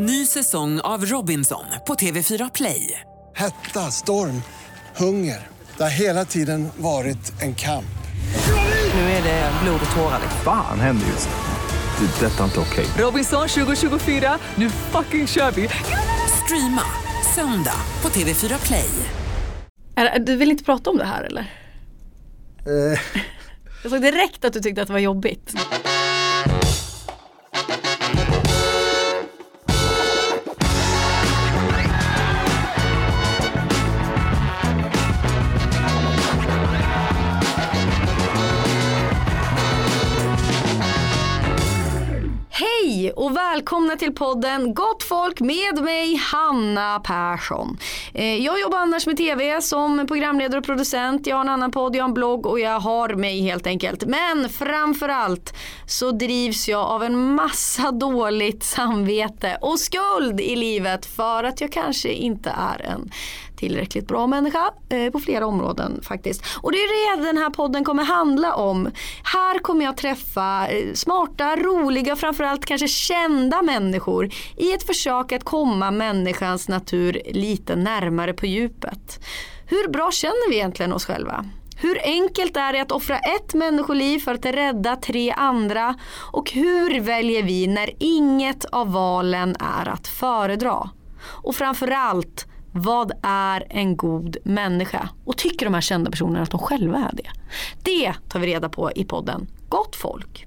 Ny säsong av Robinson på TV4 Play. Hetta, storm, hunger. Det har hela tiden varit en kamp. Nu är det blod och tårar. Fan händer just nu. Det. är Detta är inte okej. Robinson 2024, nu fucking kör vi! Streama söndag på TV4 Play. Du vill inte prata om det här eller? Jag såg direkt att du tyckte att det var jobbigt. Välkomna till podden Gott folk med mig Hanna Persson. Eh, jag jobbar annars med TV som programledare och producent. Jag har en annan podd, jag har en blogg och jag har mig helt enkelt. Men framförallt så drivs jag av en massa dåligt samvete och skuld i livet för att jag kanske inte är en tillräckligt bra människa eh, på flera områden faktiskt. Och det är det den här podden kommer handla om. Här kommer jag träffa eh, smarta, roliga, framförallt kanske kända människor i ett försök att komma människans natur lite närmare på djupet. Hur bra känner vi egentligen oss själva? Hur enkelt är det att offra ett människoliv för att rädda tre andra? Och hur väljer vi när inget av valen är att föredra? Och framförallt, vad är en god människa? Och tycker de här kända personerna att de själva är det? Det tar vi reda på i podden Gott folk.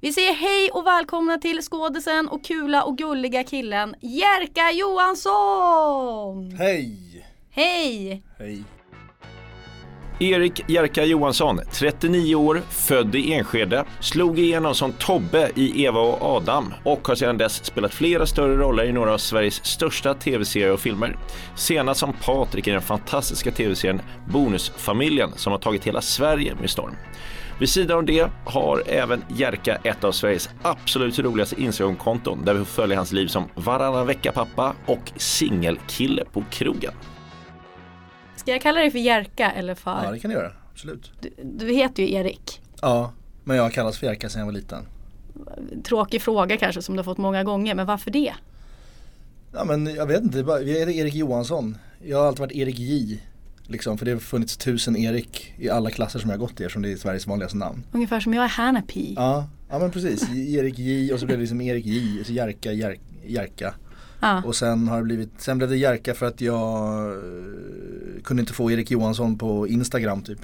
Vi säger hej och välkomna till skådisen och kula och gulliga killen Jerka Johansson! Hej! Hej! Hej. Erik Jerka Johansson, 39 år, född i Enskede, slog igenom som Tobbe i Eva och Adam och har sedan dess spelat flera större roller i några av Sveriges största tv-serier och filmer. Senast som Patrik i den fantastiska tv-serien Bonusfamiljen som har tagit hela Sverige med storm. Vid sidan av det har även Jerka ett av Sveriges absolut roligaste Instagramkonton där vi får följa hans liv som varannan vecka-pappa och singelkille på krogen. Ska jag kalla dig för Jerka eller för? Ja det kan du göra, absolut. Du, du heter ju Erik. Ja, men jag har kallats för Jerka sedan jag var liten. Tråkig fråga kanske som du har fått många gånger, men varför det? Ja men jag vet inte, vi är Erik Johansson. Jag har alltid varit Erik J. Liksom, för det har funnits tusen Erik i alla klasser som jag har gått i eftersom det är Sveriges vanligaste namn. Ungefär som jag är Hanna P. Ja, ja men precis. Erik J och så blev det liksom Erik J, så Jerka, Jer, Jerka. Ja. Och sen har det blivit, sen blev det Jerka för att jag eh, kunde inte få Erik Johansson på Instagram typ.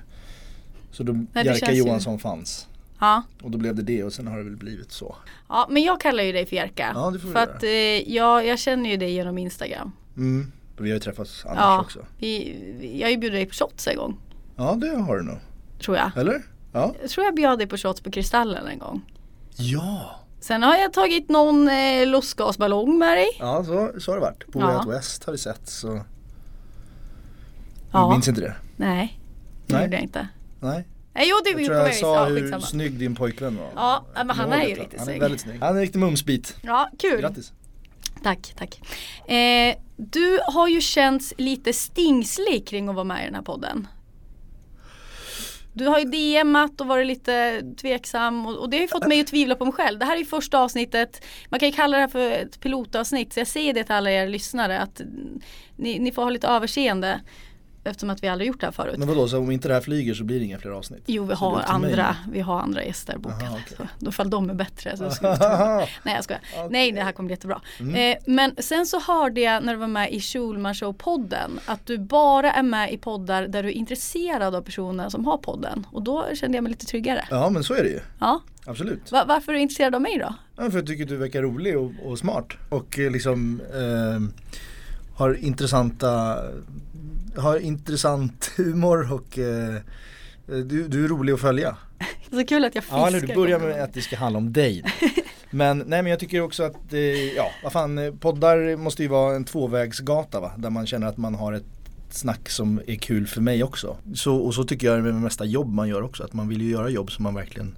Så då det Jerka känns ju- Johansson fanns. Ja. Och då blev det det och sen har det väl blivit så. ja, men jag kallar ju dig för Jerka. Ja, det får för att eh, jag, jag känner ju dig genom Instagram. Mm. Vi har ju träffats annars Ja, också. vi, jag har ju bjudit dig på shots en gång, Ja det har du nog. tror jag. Eller? Ja. Jag tror jag bjöd dig på shots på Kristallen en gång. Ja. Sen har jag tagit någon eh, lustgasballong med dig. Ja så, så har det varit. På Ja. Way West har vi sett så. Ja. Du minns inte det? Nej, det Nej. gjorde jag inte. Nej. Nej, jo, det Jag tror jag väg. sa hur skitsamma. snygg din pojkvän var. Ja, men han är ju riktigt Han är snygg. väldigt snygg. Han är en riktig mumsbit. Ja, kul. Grattis. Tack, tack. Eh, du har ju känts lite stingslig kring att vara med i den här podden. Du har ju DMat och varit lite tveksam och, och det har ju fått mig att tvivla på mig själv. Det här är ju första avsnittet, man kan ju kalla det här för ett pilotavsnitt så jag säger det till alla er lyssnare att ni, ni får ha lite överseende eftersom att vi aldrig gjort det här förut. Men vadå, så om inte det här flyger så blir det inga fler avsnitt? Jo vi har andra, vi har andra gäster bokade. Aha, okej. så Då fall de är bättre. Så ska vi ta- Nej jag skojar. Nej det här kommer bli jättebra. Mm. Eh, men sen så hörde jag när du var med i Schulman Show podden att du bara är med i poddar där du är intresserad av personen som har podden. Och då kände jag mig lite tryggare. Ja men så är det ju. Ja. Absolut. Va- varför är du intresserad av mig då? Ja, för jag tycker att du verkar rolig och, och smart. Och eh, liksom eh, har intressanta har intressant humor och eh, du, du är rolig att följa. Så kul att jag fiskar. Ja, eller du börjar med att det ska handla om dig. Men nej men jag tycker också att, eh, ja vad fan, eh, poddar måste ju vara en tvåvägsgata va? Där man känner att man har ett snack som är kul för mig också. Så, och så tycker jag med det mesta jobb man gör också, att man vill ju göra jobb som man verkligen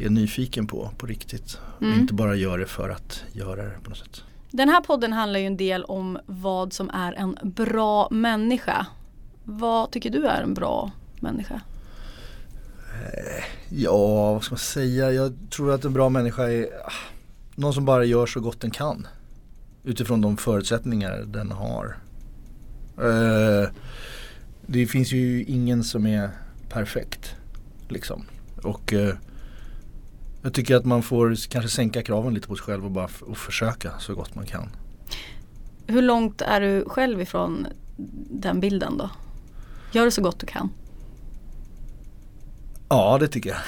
är nyfiken på, på riktigt. Mm. Och inte bara gör det för att göra det på något sätt. Den här podden handlar ju en del om vad som är en bra människa. Vad tycker du är en bra människa? Eh, ja, vad ska man säga? Jag tror att en bra människa är ah, någon som bara gör så gott den kan. Utifrån de förutsättningar den har. Eh, det finns ju ingen som är perfekt. Liksom. Och eh, jag tycker att man får kanske sänka kraven lite på sig själv och bara och försöka så gott man kan. Hur långt är du själv ifrån den bilden då? Gör det så gott du kan. Ja det tycker jag.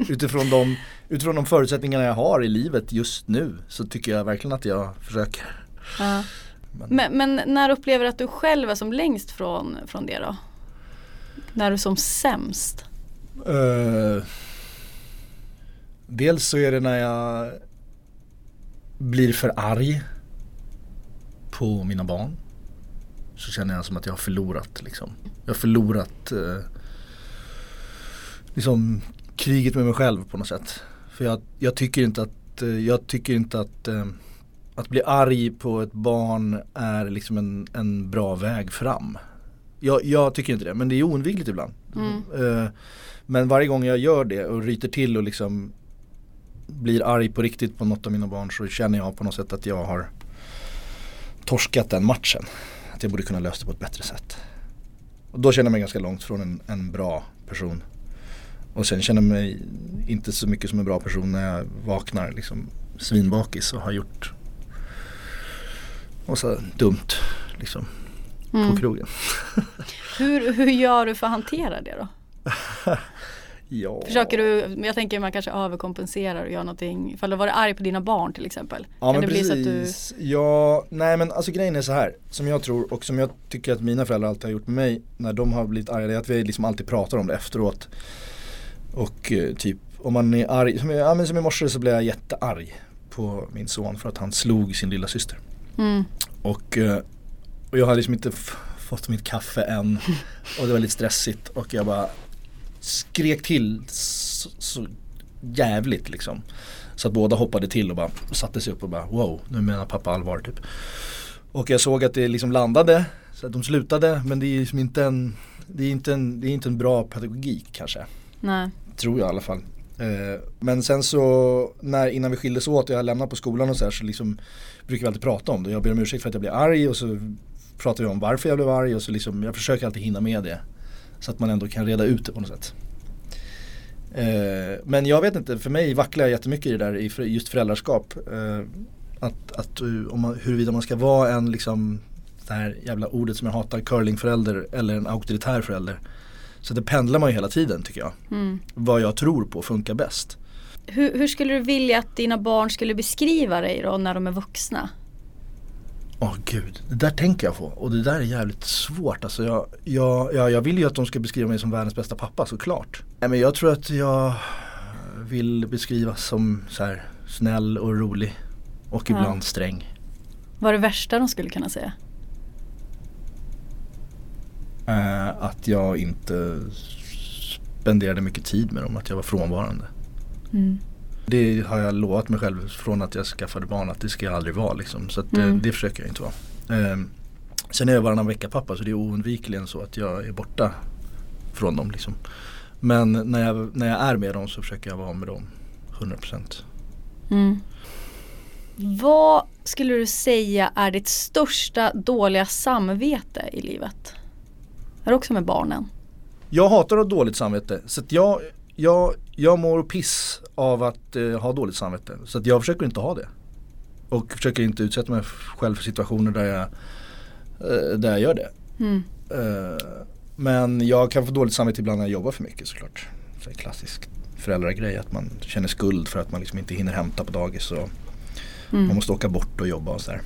utifrån, de, utifrån de förutsättningarna jag har i livet just nu så tycker jag verkligen att jag försöker. Ja. Men, men när upplever du att du själv är som längst från, från det då? När du är som sämst? Eh, dels så är det när jag blir för arg på mina barn. Så känner jag som att jag har förlorat liksom. Jag har förlorat eh, liksom kriget med mig själv på något sätt. För jag, jag tycker inte att, eh, jag tycker inte att eh, att bli arg på ett barn är liksom en, en bra väg fram. Jag, jag tycker inte det, men det är oundvikligt ibland. Eh, men varje gång jag gör det och ryter till och liksom blir arg på riktigt på något av mina barn så känner jag på något sätt att jag har torskat den matchen. Att jag borde kunna lösa det på ett bättre sätt. Och då känner jag mig ganska långt från en, en bra person. Och sen känner jag mig inte så mycket som en bra person när jag vaknar liksom svinbakis och har gjort och så dumt liksom på krogen. Hur, hur gör du för att hantera det då? Ja. Försöker du, jag tänker man kanske överkompenserar och gör någonting. Ifall du varit arg på dina barn till exempel. Ja kan men precis. du Ja, nej men alltså grejen är så här. Som jag tror och som jag tycker att mina föräldrar alltid har gjort med mig när de har blivit arga. Det är att vi liksom alltid pratar om det efteråt. Och eh, typ om man är arg, som, jag, ja, men som i morse så blev jag jättearg på min son för att han slog sin lilla syster. Mm. Och, eh, och jag hade liksom inte fått mitt kaffe än och det var lite stressigt och jag bara skrek till så, så jävligt liksom. Så att båda hoppade till och bara satte sig upp och bara wow, nu menar pappa allvar typ. Och jag såg att det liksom landade, så att de slutade men det är liksom inte en, det är inte en, det är inte en bra pedagogik kanske. Nej. Tror jag i alla fall. Eh, men sen så när, innan vi skildes åt och jag lämnade på skolan och så här så liksom brukar vi alltid prata om det. Jag ber om ursäkt för att jag blev arg och så pratar vi om varför jag blev arg och så liksom jag försöker alltid hinna med det. Så att man ändå kan reda ut det på något sätt. Eh, men jag vet inte, för mig vacklar jag jättemycket i det där i just föräldraskap. Eh, att, att om man, huruvida man ska vara en liksom det här jävla ordet som jag hatar, curlingförälder eller en auktoritär förälder. Så det pendlar man ju hela tiden tycker jag. Mm. Vad jag tror på funkar bäst. Hur, hur skulle du vilja att dina barn skulle beskriva dig då när de är vuxna? Åh gud, det där tänker jag på och det där är jävligt svårt. Alltså jag, jag, jag, jag vill ju att de ska beskriva mig som världens bästa pappa såklart. Nej, men jag tror att jag vill beskrivas som så här snäll och rolig och Ja. ibland sträng. Vad är det värsta de skulle kunna säga? Eh, att jag inte spenderade mycket tid med dem, att jag var frånvarande. Mm. Det har jag lovat mig själv från att jag skaffade barn att det ska jag aldrig vara liksom. Så att, eh, Mm. det försöker jag inte vara. Eh, sen är jag varannan vecka pappa så det är oundvikligen så att jag är borta från dem liksom. Men när jag, när jag är med dem så försöker jag vara med dem 100%. Mm. Vad skulle du säga är ditt största dåliga samvete i livet? Är det också med barnen? Jag hatar att ha dåligt samvete så jag, jag, jag mår piss av att eh, ha dåligt samvete. Så att jag försöker inte ha det. Och försöker inte utsätta mig själv för situationer där jag, eh, där jag gör det. Mm. Eh, men jag kan få dåligt samvete ibland när jag jobbar för mycket såklart. Så klassisk föräldragrej att man känner skuld för att man liksom inte hinner hämta på dagis och Mm. man måste åka bort och jobba och sådär.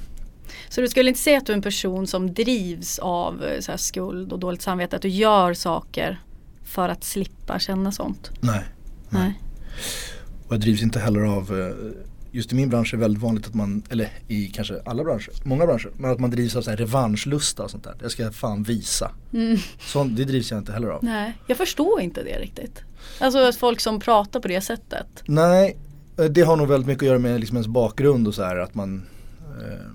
Så du skulle inte säga att du är en person som drivs av eh, så skuld och dåligt samvete? Att du gör saker för att slippa känna sånt? Nej. Nej. Och jag drivs inte heller av, eh, just i min bransch är det väldigt vanligt att man, eller i kanske alla branscher, många branscher, men att man drivs av så här revanschlusta och sånt där. Jag ska fan visa. Sånt, det drivs jag inte heller av. Nej, jag förstår inte det riktigt. Alltså att folk som pratar på det sättet. Nej, eh, det har nog väldigt mycket att göra med liksom ens bakgrund och så här att man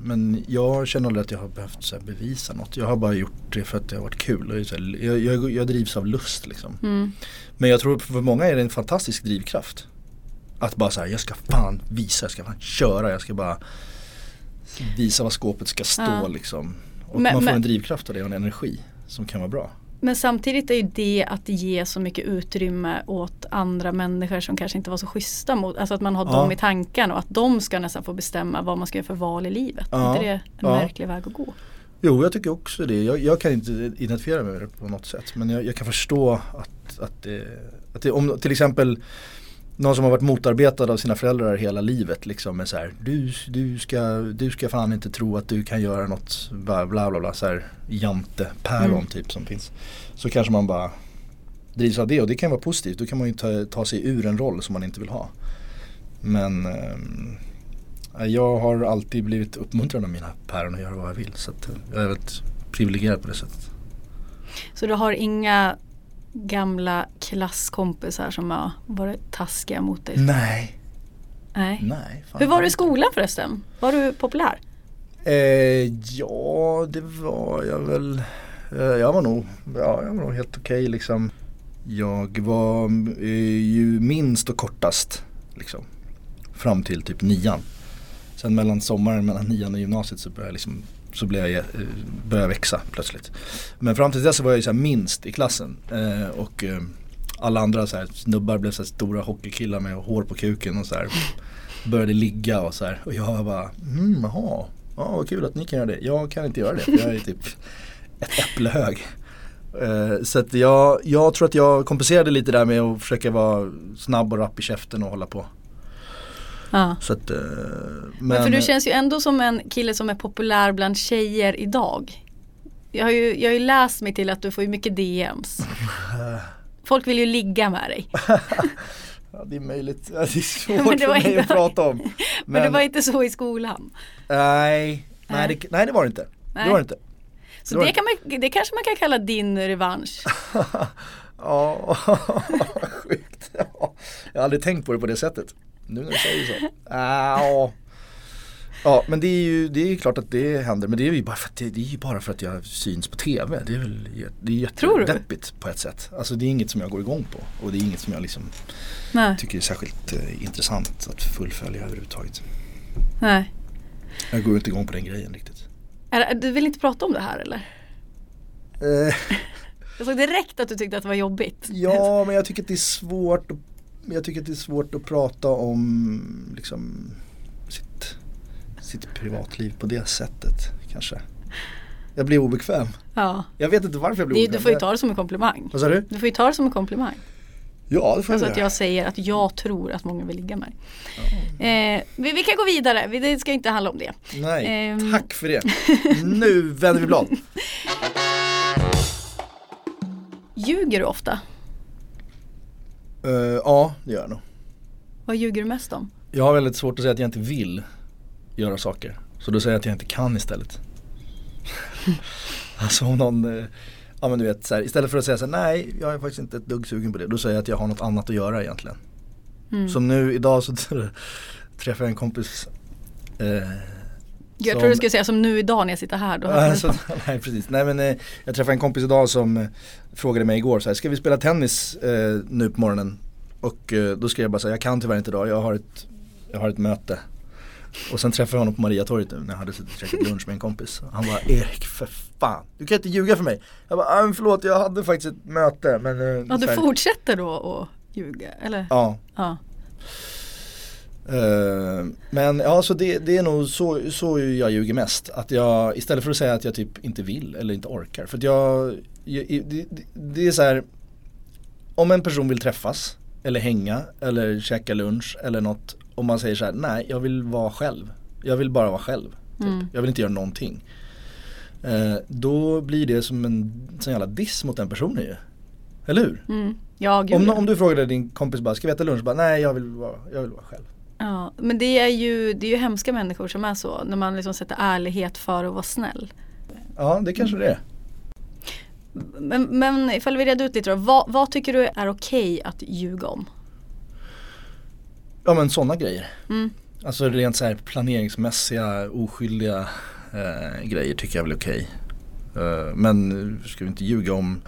Men jag känner aldrig att jag har behövt så bevisa något. Jag har bara gjort det för att det har varit kul. Jag, jag, jag drivs av lust liksom. Mm. Men jag tror för många är det en fantastisk drivkraft. Att bara säga, jag ska fan visa, jag ska fan köra, jag ska bara visa vad skåpet ska stå Ja. liksom. Och Men- man får men- en drivkraft av det och en energi som kan vara bra. Men samtidigt är ju det att ge så mycket utrymme åt andra människor som kanske inte var så schyssta mot, alltså att man har Ja. dem i tankarna och att de ska nästan få bestämma vad man ska göra för val i livet. Ja. Är inte det en Ja. märklig väg att gå? Jo, jag tycker också det. Jag, jag kan inte identifiera mig med det på något sätt. Men jag, jag kan förstå att, att, det, att det, om till exempel någon som har varit motarbetad av sina föräldrar hela livet liksom är så här, du, du, ska, du ska fan inte tro att du kan göra något bla bla bla, bla så här jante päron Mm. typ som finns. Så kanske man bara drivs av det och det kan vara positivt. Då kan man ju ta, ta sig ur en roll som man inte vill ha. Men ehm, jag har alltid blivit uppmuntrad av mina päron att göra vad jag vill. Så att jag är väldigt privilegierad på det sättet. Så du har inga gamla klasskompisar som har varit taskiga mot dig? Nej. Nej. Nej. Hur var du i skolan förresten? Var du populär? Eh, ja, det var jag väl. Eh, jag var nog, ja, jag var nog helt okej liksom. Jag var eh, ju minst och kortast liksom. Fram till typ nian. Sen mellan sommaren, mellan nian och gymnasiet så började jag liksom så blev jag, eh, började jag växa plötsligt. Men fram till dess så var jag så här minst i klassen. Eh, och eh, alla andra så här, snubbar blev så här stora hockeykillar med hår på kuken och så här. Började ligga och så här. Och jag bara, mm, jaha. Ja vad kul att ni kan göra det. Jag kan inte göra det för jag är typ ett äpple hög. Eh, så att jag, jag tror att jag kompenserade lite där med att försöka vara snabb och rapp i käften och hålla på. Ja. Så att, eh, men, Men för du känns ju ändå som en kille som är populär bland tjejer idag. Jag har ju, jag har ju läst mig till att du får ju mycket DMs. Folk vill ju ligga med dig. Ja, det är möjligt. Det är svårt men det för mig inte- att prata om. Men, Men, det var inte så i skolan. nej, nej, Nej. det, nej det var det inte. Nej. Det var det inte. Så Det det, kan man, det kanske man kan kalla din revansch. Ja, sjukt. Ja. Jag har aldrig tänkt på det på det sättet. Nu när du säger så. Ah, ja. Men det är ju det är klart att det händer men det är ju bara för att, det, det är ju bara för att jag syns på TV. Det är väl det är jättedeppigt på ett sätt. Alltså det är inget som jag går igång på och det är inget som jag liksom Nej. tycker är särskilt eh, intressant att fullfölja överhuvudtaget. Nej. Jag går inte igång på den grejen riktigt. Du vill inte prata om det här eller? Eh, Jag såg direkt att du tyckte att det var jobbigt. Ja, men jag tycker att det är svårt att, jag tycker att det är svårt att prata om liksom sitt, sitt privatliv på det sättet kanske. Jag blir obekväm. Ja. Jag vet inte varför jag blir Det, obekväm. du får ju ta det som en komplimang. Vad sa du? Du får ju ta det som en komplimang. Ja, det får jag Alltså att jag säger att jag tror att många vill ligga med dig. Eh, vi, vi kan gå vidare, Vi- det ska inte handla om det. Nej, Ehm. tack för det. nu vänder vi blad. Ljuger du ofta? Eh, ja, det gör jag nog. Vad ljuger du mest om? Jag har väldigt svårt att säga att jag inte vill göra saker. Så då säger jag att jag inte kan istället. alltså om någon, eh, ja men du vet så här, istället för att säga så här, nej jag är faktiskt inte ett dugg sugen på det. Då säger jag att jag har något annat att göra egentligen. Mm. Som nu idag så träffade jag en kompis eh, Jag som- tror du skulle säga som nu idag när jag sitter här. Då Alltså, nej precis, nej men eh, jag träffade en kompis idag som eh, frågade mig igår så här, ska vi spela tennis eh, nu på morgonen? Och eh, då skrev jag bara så här, jag kan tyvärr inte idag, jag har ett, jag har ett möte. Och sen träffade jag honom på Mariatorget nu när jag hade suttit och käkat lunch med en kompis. Han bara, Erik för fan, du kan inte ljuga för mig. Jag bara, "Ah, men förlåt jag hade faktiskt ett möte men eh, ja, du fortsätter då att ljuga? Eller? Ja, Ja. Eh, men ja, så det, det är nog så, så jag ljuger mest. Att jag, istället för att säga att jag typ inte vill eller inte orkar. För att jag, jag det, det- är så här, om en person vill träffas eller hänga eller käka lunch eller något. Om man säger så här, nej jag vill vara själv. Jag vill bara vara själv. Typ. Mm. Jag vill inte göra någonting. Eh, då blir det som en sån jävla diss mot den personen ju. Eller hur? Mm. Ja. Om, om du frågade din kompis bara, ska vi äta lunch? Bara, nej jag vill vara, jag vill vara själv. Ja, men det är, ju, det är ju hemska människor som är så. När man liksom sätter ärlighet för att vara snäll. Ja det kanske det är. Men, men ifall vi reder ut lite då. Vad, vad tycker du är okej att ljuga om? Ja men sådana grejer. Mm. Alltså rent så här planeringsmässiga oskyldiga eh, grejer tycker jag väl är okej. Eh, men ska vi inte ljuga om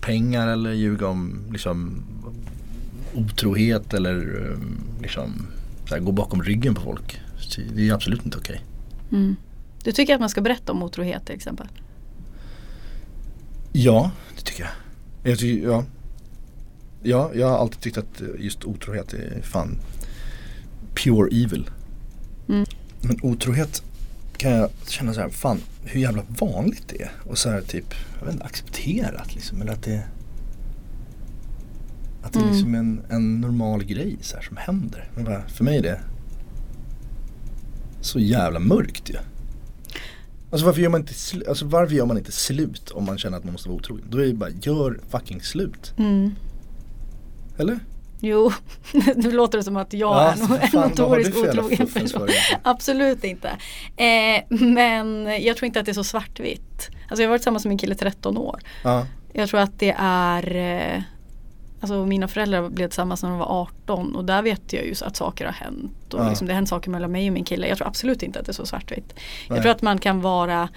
pengar eller ljuga om liksom otrohet eller eh, liksom så här, gå bakom ryggen på folk. Det är absolut inte okej. Mm. Du tycker att man ska berätta om otrohet till exempel? Ja, det tycker jag. jag tycker, ja. ja, jag har alltid tyckt att just otrohet är fan pure evil. Mm. Men otrohet kan jag känna så här, fan hur jävla vanligt det är. Och så här typ, jag vet inte, accepterat liksom. Eller att det Att det är Mm. liksom en, en normal grej så här, som händer. Bara, för mig är det så jävla mörkt ju. Alltså varför gör man inte, alltså varför gör man inte slut om man känner att man måste vara otrogen? Då är det bara, gör fucking slut. Mm. Eller? Jo, nu låter det som att jag Ja, är en fan, notorisk otrogen person. Absolut inte. Eh, men jag tror inte att det är så svartvitt. Alltså jag har varit tillsammans med min kille i 13 år. Ja. Jag tror att det är eh, Alltså mina föräldrar blev tillsammans när de var 18 och där vet jag ju att saker har hänt. Och Ja. liksom det har hänt saker mellan mig och min kille. Jag tror absolut inte att det är så svartvitt. Jag tror att man kan vara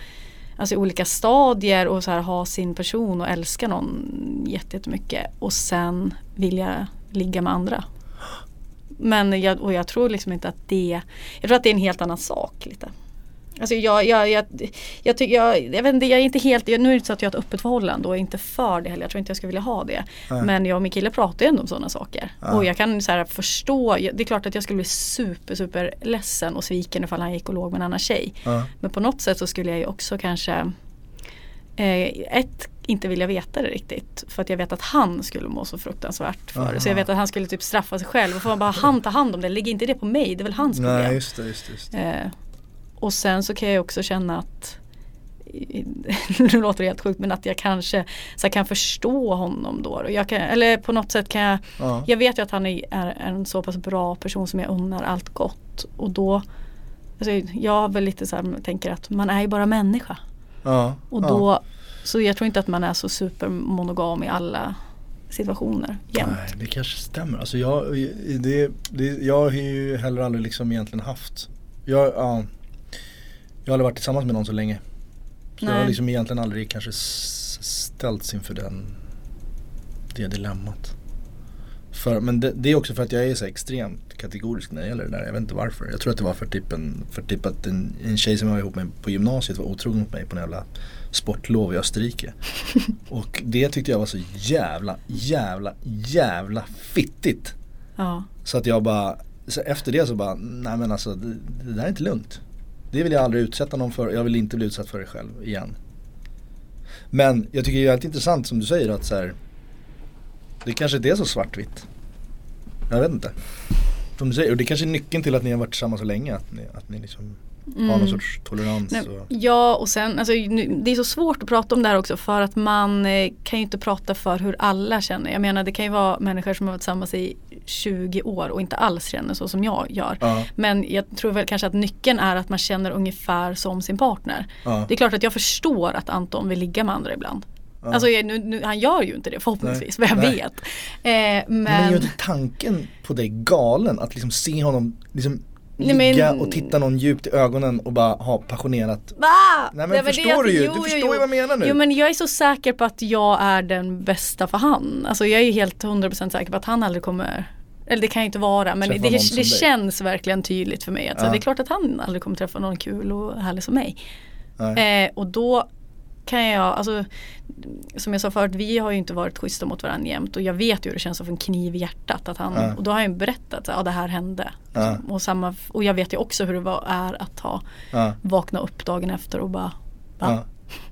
alltså, i olika stadier och så här, ha sin person och älska någon jätte- jättemycket och sen vilja ligga med andra. Men jag, och jag tror liksom inte att det, jag tror att det är en helt annan sak lite. Alltså jag, jag, jag, jag, tycker, jag, jag vet inte, jag är inte helt, jag, nu är det inte så att jag har ett öppet förhållande och är inte för det heller. Jag tror inte jag skulle vilja ha det. Nej. Men jag och min kille pratar ju ändå om sådana saker. Ja. Och jag kan så här förstå, det är klart att jag skulle bli super super ledsen och sviken ifall han gick och låg med en annan tjej. Ja. Men på något sätt så skulle jag ju också kanske eh, ett, inte vilja veta det riktigt. För att jag vet att han skulle må så fruktansvärt för det. Aha. Så jag vet att han skulle typ straffa sig själv. Och får man bara han ta hand om det, lägger inte det på mig, det är väl hans problem. Nej just det, just det. Just det. Eh, och sen så kan jag också känna att nu låter det helt sjukt men att jag kanske så kan förstå honom då. Jag kan, eller på något sätt kan jag Ja. Jag vet ju att han är, är en så pass bra person som jag unnar allt gott. Och då alltså, Jag väl lite så här, tänker att man är ju bara människa. Ja. Och ja. då Så jag tror inte att man är så supermonogam i alla situationer jämt. Nej, det kanske stämmer. Alltså jag, det, det, jag har ju heller aldrig liksom egentligen haft jag, ja, jag har aldrig varit tillsammans med någon så länge. Så jag har liksom egentligen aldrig kanske ställts inför den, det dilemmat. För, men det, det är också för att jag är så extremt kategorisk när det gäller det där. Jag vet inte varför. Jag tror att det var för typ, en, för typ att en, en tjej som jag var ihop med på gymnasiet var otrogen mot mig på en jävla sportlov i Österrike. Och det tyckte jag var så jävla, jävla, jävla fittigt. Ja. Så att jag bara, så efter det så bara, nej men alltså det, det där är inte lugnt. Det vill jag aldrig utsätta någon för, jag vill inte bli utsatt för det själv igen. Men jag tycker det är väldigt intressant som du säger att så här, det kanske inte är så svartvitt. Jag vet inte. Som du säger, och det kanske är nyckeln till att ni har varit tillsammans så länge, att ni, att ni liksom har någon sorts tolerans. Mm. Nej, och, ja och sen, alltså, nu, det är så svårt att prata om det här också för att man eh, kan ju inte prata för hur alla känner. Jag menar det kan ju vara människor som har varit tillsammans i 20 år och inte alls känner så som jag gör. ja, Men jag tror väl kanske att nyckeln är att man känner ungefär som sin partner. ja, Det är klart att jag förstår att Anton vill ligga med andra ibland. ja. Alltså nu, nu, han gör ju inte det förhoppningsvis, Nej. vad jag Nej. vet. Eh, Men, men, gör inte tanken på dig galen att liksom se honom liksom Nej, men- ligga och titta någon djupt i ögonen och bara ha passionerat Va? Nej men är väl förstår det- du ju, jo, du förstår ju vad jag menar nu. Jo men jag är så säker på att jag är den bästa för han. Alltså jag är ju helt 100% säker på att han aldrig kommer eller det kan ju inte vara men det, det, känns verkligen tydligt för mig. Att så Ja. Det är klart att han aldrig kommer träffa någon kul och härlig som mig. Nej. Eh, och då kan jag, alltså som jag sa förut, vi har ju inte varit schyssta mot varandra jämt och jag vet ju hur det känns att få en kniv i hjärtat. Att han, Ja. Och då har han ju berättat att ja, det här hände. Ja. Och, samma, och jag vet ju också hur det var, är att ha, Ja, vakna upp dagen efter och bara ja.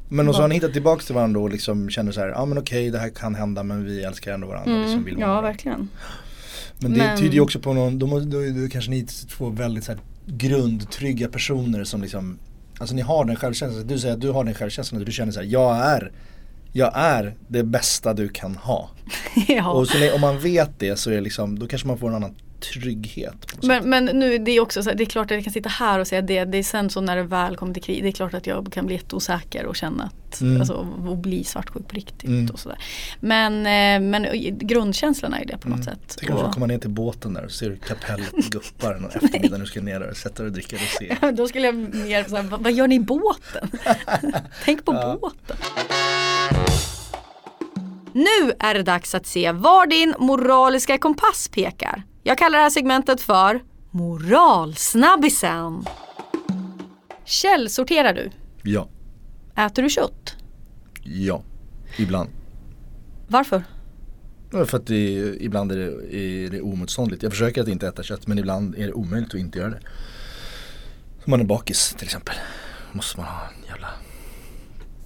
Men och så har ni hittat tillbaka till varandra och liksom känner så här, ja men okej det här kan hända men vi älskar ändå varandra. liksom vill Mm, ja varandra. verkligen. Men det Men- tyder ju också på någon, då, må- då, då kanske ni är två väldigt så här, grundtrygga personer som liksom Alltså ni har den självkänslan, du säger att du har den självkänslan och du känner så här, jag är Jag är det bästa du kan ha. ja. Och så om man vet det så är det liksom, då kanske man får en annan trygghet. Men, men nu det är också så här, det är klart att jag kan sitta här och säga det. Det är sen så när det väl kommer till krig. Det är klart att jag kan bli jätteosäker och känna att, Mm. alltså och bli svartsjuk på riktigt Mm. och sådär. Men, eh, men grundkänslan är det på något sätt. Tänk om du komma ner till båten där och ser kapellet guppar någon eftermiddag när du ska ner där och sätta dig och dricka rosé. Då skulle jag mer såhär, vad, vad gör ni i båten? Tänk på båten. Nu är det dags att se var din moraliska kompass pekar. Jag kallar det här segmentet för Moralsnabbisen. Källsorterar du? Ja, Äter du kött? ja, ibland. Varför? För att det, ibland är det, är det omotståndligt. Jag försöker att inte äta kött men ibland är det omöjligt att inte göra det. Som man är bakis till exempel. Måste man ha en jävla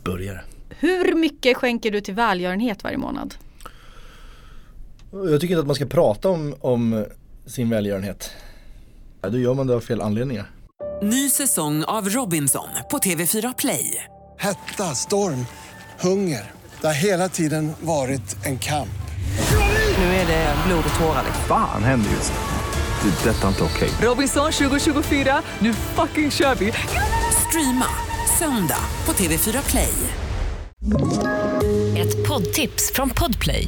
burgare. Hur mycket skänker du till välgörenhet varje månad? Jag tycker inte att man ska prata om, om sin välgörenhet. Ja, då gör man det av fel anledningar. Ny säsong av Robinson på TV4 Play. Hetta, storm, hunger. Det har hela tiden varit en kamp. Nu är det blod och tårar. Fan händer just det. Det är detta inte okej. Robinson 2024, nu fucking kör vi! Streama söndag på TV4 Play. Ett poddtips från Podplay.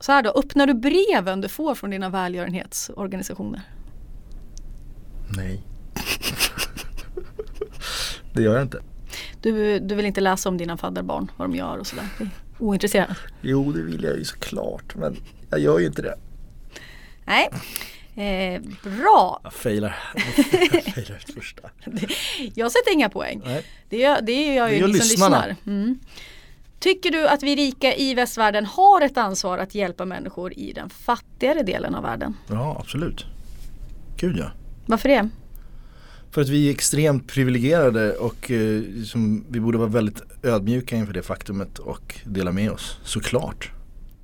Så här då, öppnar du breven du får från dina välgörenhetsorganisationer? Nej. det gör jag inte. Du, du vill inte läsa om dina fadderbarn, vad de gör och sådär? Det är Ointresserad? Jo, det vill jag ju såklart men jag gör ju inte det. Nej. Eh, bra, Jag failar. Jag failar första. jag sätter inga poäng. Nej. Det gör, det gör jag Det ju gör ni som lyssnarna. lyssnar. Mm. Tycker du att vi rika i västvärlden har ett ansvar att hjälpa människor i den fattigare delen av världen? Ja, absolut. Gud ja. Varför det? För att vi är extremt privilegierade och eh, som, vi borde vara väldigt ödmjuka inför det faktumet och dela med oss, såklart.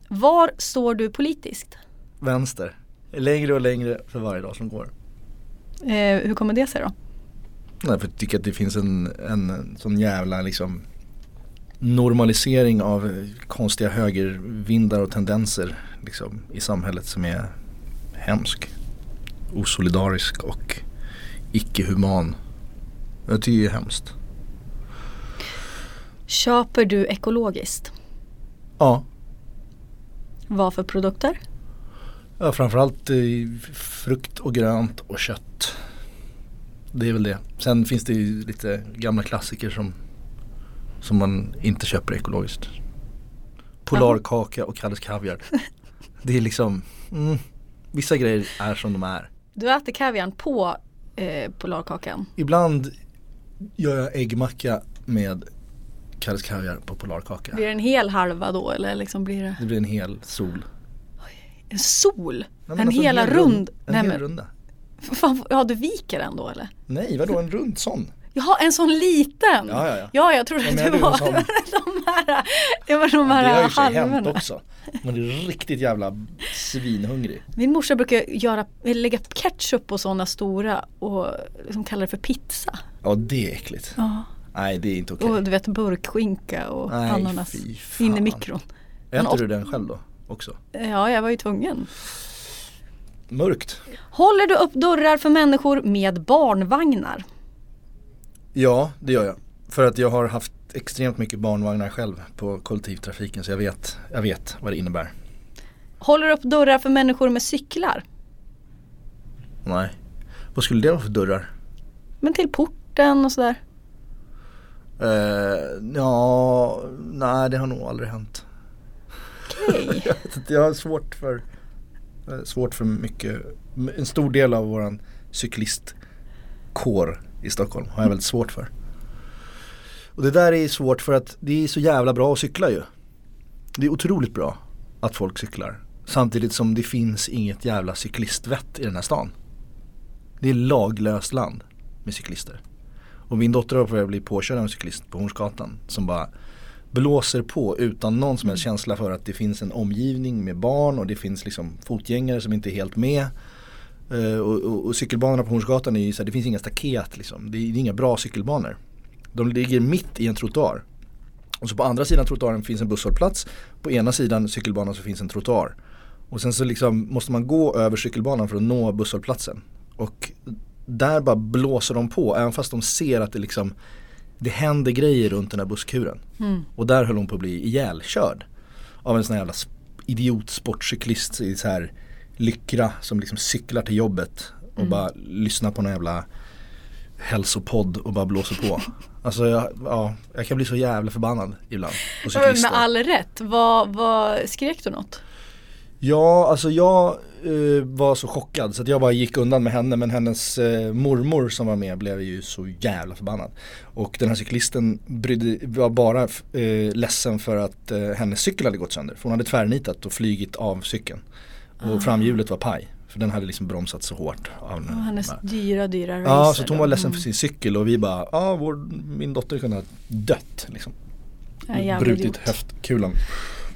Var står du politiskt? Vänster. Längre och längre för varje dag som går. Eh, hur kommer det sig då? Nej, för jag tycker att det finns en, en sån jävla liksom normalisering av konstiga högervindar och tendenser liksom, i samhället som är hemsk. Osolidarisk och icke-human. Jag tycker det är hemskt. Köper du ekologiskt? Ja, Vad för produkter? ja framförallt eh, frukt och grönt och kött. Det är väl det. Sen finns det ju lite gamla klassiker som, som man inte köper ekologiskt. Polarkaka och Kalles Kaviar. Det är liksom, mm, vissa grejer är som de är. Du äter kaviarn på eh, Polarkakan. Ibland gör jag äggmacka med Kalles Kaviar på Polarkaka. Blir det en hel halva då eller liksom blir det Det blir en hel sol. en sol? Nej, men en alltså hela hel rund? En Nej, hel men, runda. fan, ja du viker den då eller? Nej, vadå en rund sån? Jaha en sån liten? Ja, ja, ja. Ja jag trodde Ja, att det var en de här, det var de Det har här ju i och för sig hänt halvorna. också. Man är riktigt jävla svinhungrig. Min morsa brukar göra, lägga ketchup på sådana stora och liksom kalla det för pizza. Ja det är äckligt. Ja. Nej det är inte okej. Och du vet burkskinka och Nej, ananas in i mikron. Äter men du den själv då också? Ja jag var ju tvungen. Mörkt. Håller du upp dörrar för människor med barnvagnar? Ja det gör jag. För att jag har haft extremt mycket barnvagnar själv på kollektivtrafiken så jag vet, jag vet vad det innebär. Håller du upp dörrar för människor med cyklar? Nej. Vad skulle det vara för dörrar? Men till porten och sådär. Eh, ja, nej det har nog aldrig hänt. Okej. jag, inte, jag har svårt för, eh, svårt för mycket, en stor del av våran cyklistkår i Stockholm har jag väldigt svårt för. Och det där är svårt för att det är så jävla bra att cykla ju. Det är otroligt bra att folk cyklar. Samtidigt som det finns inget jävla cyklistvett i den här stan. Det är laglöst land med cyklister. Och min dotter har börjat bli påkörd av en cyklist på Hornsgatan som bara blåser på utan någon som helst känsla för att det finns en omgivning med barn och det finns liksom fotgängare som inte är helt med. Eh, och, och, och cykelbanorna på Hornsgatan är ju så här, det finns inga staket liksom. Det är, det är inga bra cykelbanor. De ligger mitt i en trottoar. Och så på andra sidan trottoaren finns en busshållplats. På ena sidan cykelbanan så finns en trottoar. Och sen så liksom måste man gå över cykelbanan för att nå busshållplatsen. Och där bara blåser de på även fast de ser att det liksom det händer grejer runt den här busskuren. Mm. Och där höll hon på att bli ihjälkörd. Av en sån här jävla idiot sportcyklist i så här lyckra som liksom cyklar till jobbet och Mm. bara lyssnar på någon jävla hälsopodd och bara blåser på. Alltså jag, ja, jag kan bli så jävla förbannad ibland på cyklister. Med all rätt, vad, vad skrek du något? Ja, alltså jag eh, var så chockad så att jag bara gick undan med henne men hennes eh, mormor som var med blev ju så jävla förbannad. Och den här cyklisten brydde, var bara eh, ledsen för att eh, hennes cykel hade gått sönder. För hon hade tvärnitat och flygit av cykeln. Och Ah. framhjulet var paj. För den hade liksom bromsat så hårt. Av Och den. hennes dyra, dyra racer. Ja, så hon var ledsen Mm. för sin cykel och vi bara, ja vår, min dotter kunde ha dött liksom. Ja, Brutit idiot. höftkulan.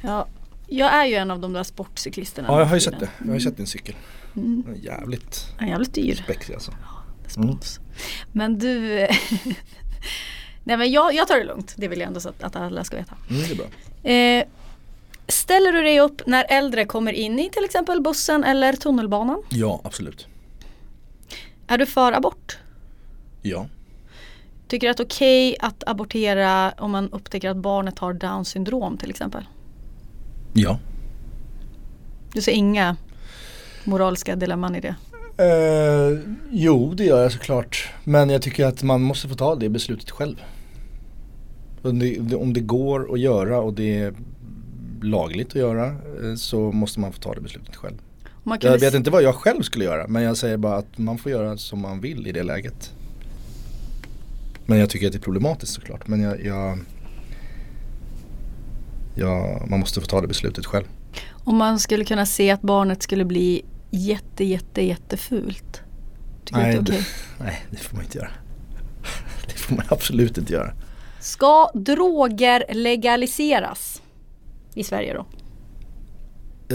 Ja, jag är ju en av de där sportcyklisterna. Ja, jag har ju sett det. tiden. Jag har ju sett din cykel. Mm. Den Jävligt Ja, jävligt dyr. spexig alltså. Spons. Men du, nej men jag, jag tar det lugnt. Det vill jag ändå så att, att alla ska veta. Mm, det är bra. Eh, ställer du dig upp när äldre kommer in i till exempel bussen eller tunnelbanan? Ja, absolut. Är du för abort? Ja. Tycker du att det är okej att abortera om man upptäcker att barnet har down syndrom till exempel? Ja. Du ser inga moraliska dilemman i det? Eh, jo, det gör jag såklart. Men jag tycker att man måste få ta det beslutet själv. Om det, om det går att göra och det lagligt att göra eh, så måste man få ta det beslutet själv. Jag vet inte vad jag själv skulle göra men jag säger bara att man får göra som man vill i det läget. Men jag tycker att det är problematiskt såklart. Men jag, jag, jag, man måste få ta det beslutet själv. Om man skulle kunna se att barnet skulle bli jätte jätte jättefult. Tycker Nej, det, nej, det får man inte göra. Det får man absolut inte göra. Ska droger legaliseras? I Sverige då?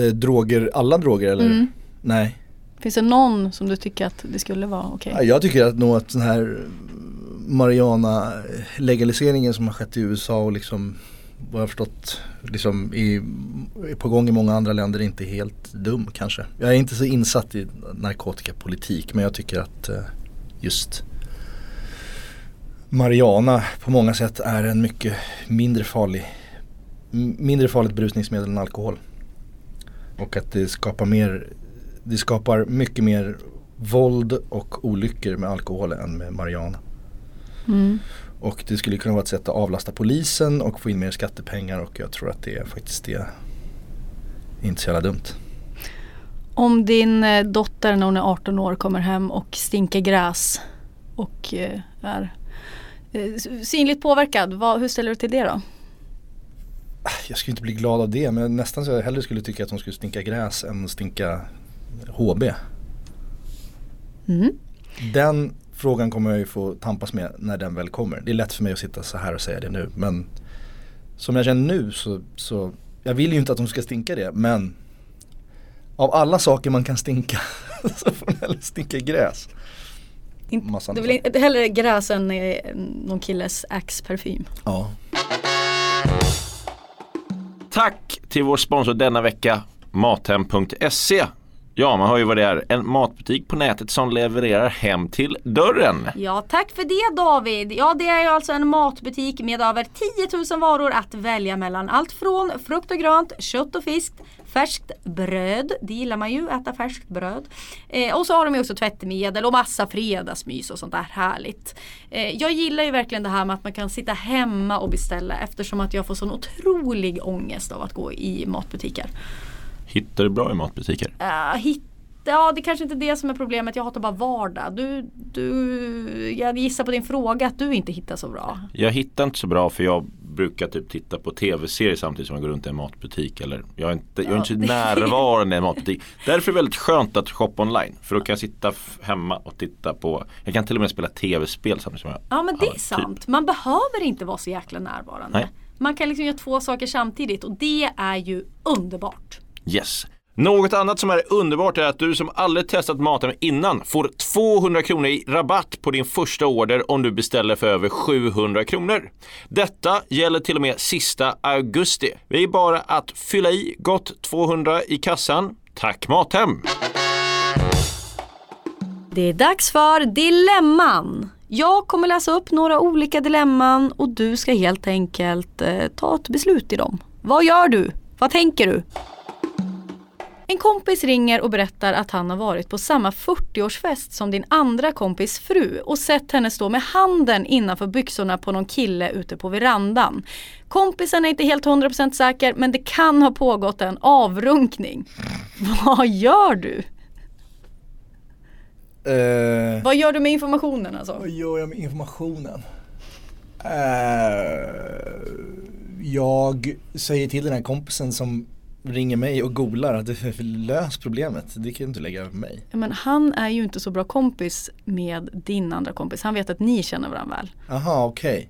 Eh, droger, alla droger eller? Mm. Nej. Finns det någon som du tycker att det skulle vara okej? Ja, Jag tycker att nog att den här Mariana legaliseringen som har skett i USA och liksom vad jag har förstått liksom i, på gång i många andra länder inte helt dum kanske. Jag är inte så insatt i narkotikapolitik men jag tycker att eh, just Mariana på många sätt är en mycket mindre farlig mindre farligt berusningsmedel än alkohol. Och att det skapar mer det skapar mycket mer våld och olyckor med alkohol än med marijuana. Mm. Och det skulle kunna vara ett sätt att avlasta polisen och få in mer skattepengar och jag tror att det är faktiskt det inte så jävla dumt. Om din eh, dotter när hon är 18 år kommer hem och stinker gräs och eh, är eh, synligt påverkad, vad, hur ställer du till det då? Jag skulle inte bli glad av det men nästan så jag hellre skulle tycka att hon skulle stinka gräs än stinka HB. Mm. Den frågan kommer jag ju få tampas med när den väl kommer. Det är lätt för mig att sitta så här och säga det nu men som jag känner nu så, så jag vill ju inte att hon ska stinka det men av alla saker man kan stinka så får hon hellre stinka gräs. In, du vill hellre gräs än eh, någon killes Axe-parfym? Ja. Tack till vår sponsor denna vecka, Mathem.se. Ja, man hör ju vad det är. En matbutik på nätet som levererar hem till dörren. Ja, tack för det David. Ja, det är ju alltså en matbutik med över 10 000 varor att välja mellan. Allt från frukt och grönt, kött och fisk, färskt bröd. Det gillar man ju, äta färskt bröd. Eh, och så har de ju också tvättmedel och massa fredagsmys och sånt där härligt. Eh, jag gillar ju verkligen det här med att man kan sitta hemma och beställa eftersom att jag får sån otrolig ångest av att gå i matbutiker. Hittar du bra i matbutiker? Uh, hitta, ja det kanske inte är det som är problemet, jag hatar bara vardag. Du, du, jag gissar på din fråga att du inte hittar så bra. Jag hittar inte så bra för jag brukar typ titta på tv-serier samtidigt som jag går runt i en matbutik. Eller, jag är inte, jag är inte närvarande i en matbutik. Därför är det väldigt skönt att shoppa online. För då kan jag sitta hemma och titta på, jag kan till och med spela tv-spel samtidigt som jag Ja men det är typ. sant. Man behöver inte vara så jäkla närvarande. Nej. Man kan liksom göra två saker samtidigt och det är ju underbart. Yes. Något annat som är underbart är att du som aldrig testat Mathem innan får 200 kronor i rabatt på din första order om du beställer för över 700 kronor. Detta gäller till och med sista augusti. Det är bara att fylla i gott 200 i kassan. Tack Mathem! Det är dags för Dilemman. Jag kommer läsa upp några olika dilemman och du ska helt enkelt eh, ta ett beslut i dem. Vad gör du? Vad tänker du? En kompis ringer och berättar att han har varit på samma 40-årsfest som din andra kompis fru och sett henne stå med handen innanför byxorna på någon kille ute på verandan. Kompisen är inte helt 100% säker men det kan ha pågått en avrunkning. Vad gör du? Eh, Vad gör du med informationen alltså? vad gör jag med informationen? Eh, jag säger till den här kompisen som ringer mig och golar att lös problemet. Det kan du inte lägga över mig. Men han är ju inte så bra kompis med din andra kompis. Han vet att ni känner varandra väl. Aha, okej.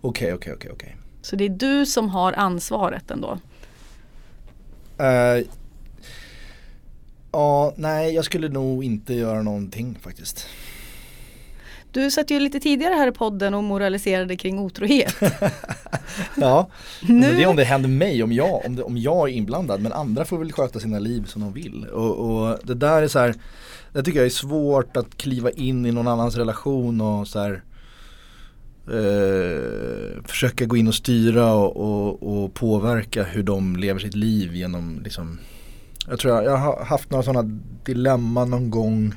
Okej, okej, okej, okej. Så det är du som har ansvaret ändå. Eh, Ja, nej jag skulle nog inte göra någonting faktiskt. Du satt ju lite tidigare här i podden och moraliserade kring otrohet. Ja, Nu- men det är om det händer mig, om jag, om, det, om jag är inblandad. Men andra får väl sköta sina liv som de vill. Och, och det där är så här, det tycker jag är svårt att kliva in i någon annans relation och så här eh, försöka gå in och styra och, och, och påverka hur de lever sitt liv genom liksom Jag tror jag, jag har haft några sådana dilemma någon gång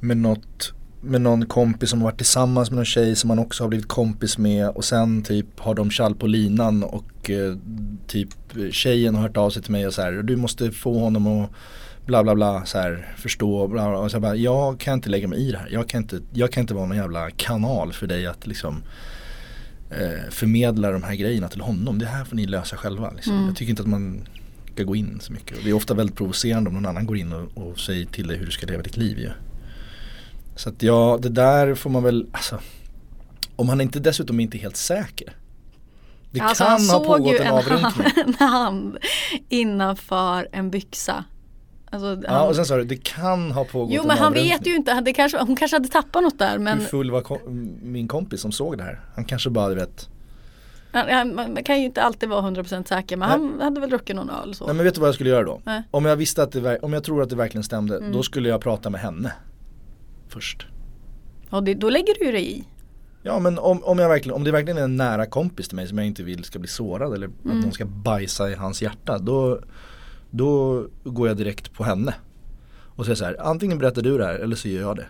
med något med någon kompis som har varit tillsammans med någon tjej som man också har blivit kompis med och sen typ har de kall på linan och eh, typ tjejen har hört av sig till mig och så här du måste få honom att bla bla bla så här förstå bla, bla. och så jag bara jag kan inte lägga mig i det här jag kan inte, jag kan inte vara någon jävla kanal för dig att liksom eh, förmedla de här grejerna till honom det här får ni lösa själva liksom. Mm. jag tycker inte att man ska gå in så mycket och det är ofta väldigt provocerande om någon annan går in och, och säger till dig hur du ska leva ditt liv ju. Så att ja, det där får man väl, alltså om han inte dessutom inte är helt säker. Det Alltså, kan han ha pågått en avrunkning. hand, en hand innanför en byxa. Alltså, Ja han, och sen sa du, det kan ha pågått jo en men han vet ju inte, det kanske, hon kanske hade tappat något där men Hur full var kom- min kompis som såg det här? Han kanske bara du vet han, han, man kan ju inte alltid vara 100% säker men han hade väl druckit någon öl så. Nej men vet du vad jag skulle göra då? Nej. Om jag visste att det, om jag tror att det verkligen stämde, Mm. då skulle jag prata med henne Först Och det, då lägger du dig i. Ja men om, om, jag verkligen, om det verkligen är en nära kompis till mig som jag inte vill ska bli sårad eller Mm. att någon ska bajsa i hans hjärta då, då går jag direkt på henne Och säger så här, antingen berättar du det här eller så gör jag det